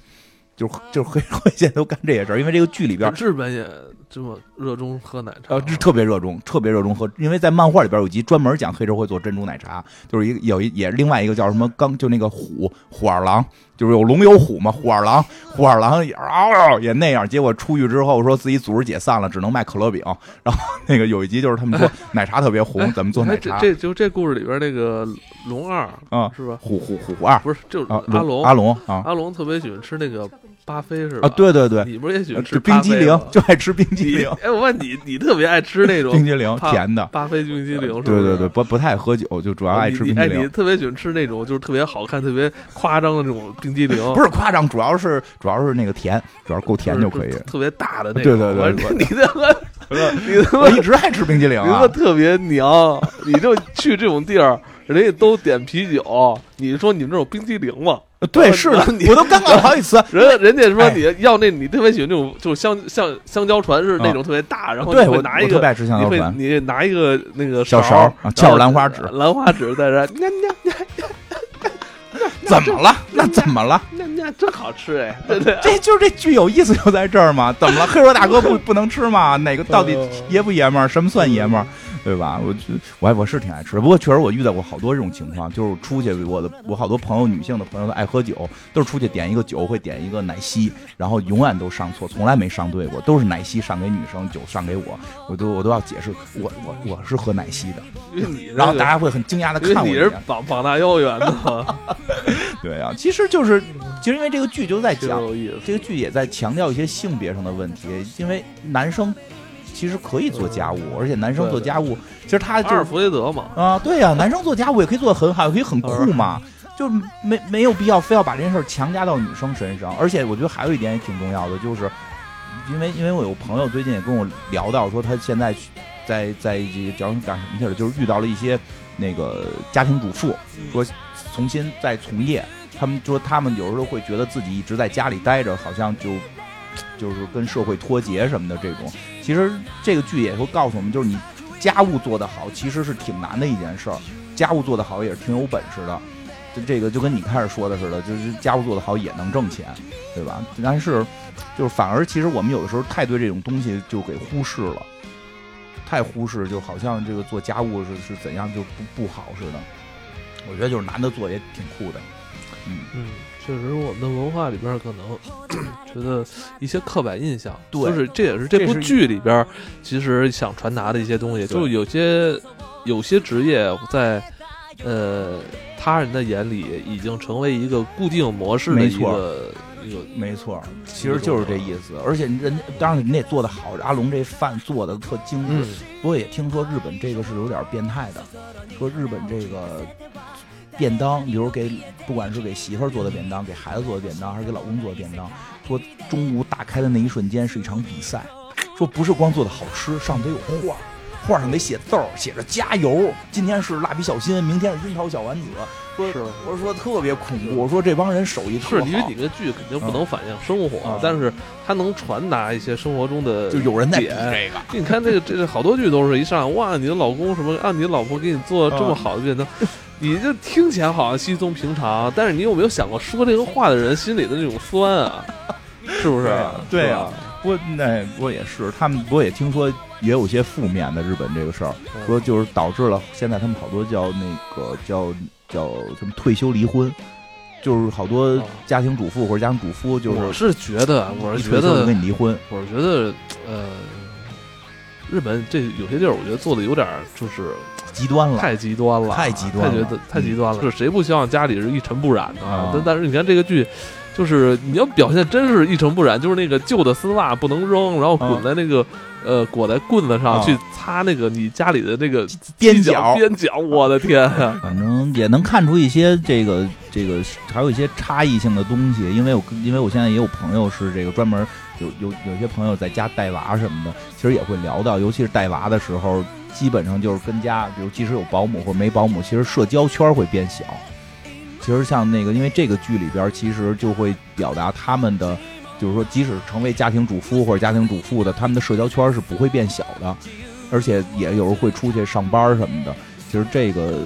就是就是黑社会现在都干这些事儿，因为这个剧里边日本也这么热衷喝奶茶，呃，这特别热衷，特别热衷喝，因为在漫画里边有一集专门讲黑社会做珍珠奶茶，就是一个有一也另外一个叫什么刚就那个虎虎二郎，就是有龙有虎嘛，虎二郎虎二郎也嗷也那样，结果出去之后说自己组织解散了，只能卖可乐饼，然后那个有一集就是他们说 [laughs] 奶茶特别红，怎么做奶哎这茶这就这故事里边那个龙二啊，是吧？虎虎虎二不是，就是啊阿龙阿龙啊。阿龙特别喜欢吃那个巴菲是吧？啊，对对对，你不是也喜呃欢吃冰激凌就爱吃冰激凌，哎，我问你，你特别爱吃那种冰激凌甜的。巴菲冰激凌是吧？对对对，不不太爱喝酒，就主要爱吃冰激凌你哎，你凌。特别喜欢吃那种就是特别好看、特别夸张的那种冰激凌，[laughs] 不是夸张，主要是主要是那个甜，主要够甜就可以。特别大的那种。对对对你他妈，你他妈，[laughs] 一直爱吃冰激凌啊你他妈！特别娘！你就去这种地儿，人家都点啤酒，你说你们这种冰激凌嘛？对，是的，我都尴尬了好几次。人家人家说哎你要那，你特别喜欢那种，就是香香香蕉船是那种特别大，然后对我拿一个特别爱吃香你会蕉船，你拿一个那个小勺翘着兰花指兰花指在这儿，nha [laughs] nha 怎么了？那怎么了？nha nha，真好吃哎，对对。这就是这剧有意思就在这儿嘛？怎么了？黑社会大哥不 [laughs] 不能吃吗？哪个到底爷不爷们儿？什么算爷们儿？对吧？我觉我还我是挺爱吃的，不过确实我遇到过好多这种情况，就是出去我的我好多朋友女性的朋友都爱喝酒，都是出去点一个酒会点一个奶昔，然后永远都上错，从来没上对过，都是奶昔上给女生，酒上给我，我都我都要解释，我我我是喝奶昔的，然后大家，会很惊讶的看我一眼，膀膀大腰圆的嘛，[laughs] 对啊，其实就是其实因为这个剧就在讲。这个剧也在强调一些性别上的问题，因为男生其实可以做家务，而且男生做家务，其实他就是弗雷德嘛，啊，对呀、男生做家务也可以做的很好，也可以很酷嘛，就没没有必要非要把这件事儿强加到女生身上。而且我觉得还有一点也挺重要的，就是因为因为我有朋友最近也跟我聊到说，他现在去在在这个叫干什么去了，就是遇到了一些那个家庭主妇，说重新再从业，他们说他们有时候会觉得自己一直在家里待着，好像就就是跟社会脱节什么的这种。其实这个剧也会告诉我们，就是你家务做得好，其实是挺难的一件事儿。家务做得好也是挺有本事的，就这个就跟你开始说的似的，就是家务做得好也能挣钱，对吧？但是就是反而其实我们有的时候太对这种东西就给忽视了，太忽视，就好像这个做家务是是怎样就不不好似的。我觉得就是男的做也挺酷的，嗯，嗯，确实，我们的文化里边可能 [clears throat] 觉得一些刻板印象，对就是这也是这部剧里边其实想传达的一些东西，对就有些有些职业在呃他人的眼里已经成为一个固定模式的一个一个，没错，其实就是这意思。而且人家当然你得做的好，阿龙这饭做的特精致。嗯，不过也听说日本这个是有点变态的，说日本这个便当，比如给不管是给媳妇儿做的便当，给孩子做的便当，还是给老公做的便当，说中午打开的那一瞬间是一场比赛，说不是光做的好吃，上得有画。画上得写字儿，写着加油。今天是蜡笔小新，明天是樱桃小丸子。说是我说特别恐怖，我说这帮人手艺特好，是因为你个剧肯定不能反映生活，嗯但是它能传达一些生活中的就有人在比这个。你看这个这个好多剧都是一上哇，你的老公什么啊，你的老婆给你做这么好的便当，你这听起来好像稀松平常，但是你有没有想过说这个话的人心里的那种酸啊？[laughs] 是不是？对啊，不过那不过也是，他们不过也听说也有些负面的日本这个事儿，嗯说就是导致了现在他们好多叫那个叫叫什么退休离婚，就是好多哦家庭主妇或者家庭主夫就是我是是觉得，我是觉得跟，你离婚，我是觉得，呃，日本这有些地儿，我觉得做的有点儿就是极端了。太极端了，太极端了太觉得太极端了。是谁不希望家里是一尘不染的？啊但但是你看这个剧，就是你要表现真是一尘不染，就是那个旧的丝袜不能扔，然后滚在那个、呃裹在棍子上、啊去擦那个你家里的那个边角角边角，[laughs] 我的天呀！反正也能看出一些这个这个还有一些差异性的东西，因为我因为我现在也有朋友是这个专门有有有些朋友在家带娃什么的，其实也会聊到，尤其是带娃的时候，基本上就是跟家，比如即使有保姆或没保姆，其实社交圈会变小。其实像那个，因为这个剧里边其实就会表达他们的，就是说，即使成为家庭主夫或者家庭主妇的，他们的社交圈是不会变小的，而且也有时候会出去上班什么的。其实这个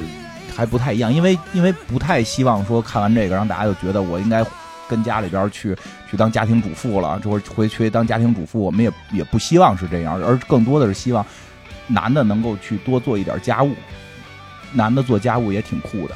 还不太一样，因为因为不太希望说看完这个让大家就觉得我应该跟家里边去去当家庭主妇了，或者回去当家庭主妇，我们也也不希望是这样，而更多的是希望男的能够去多做一点家务，男的做家务也挺酷的。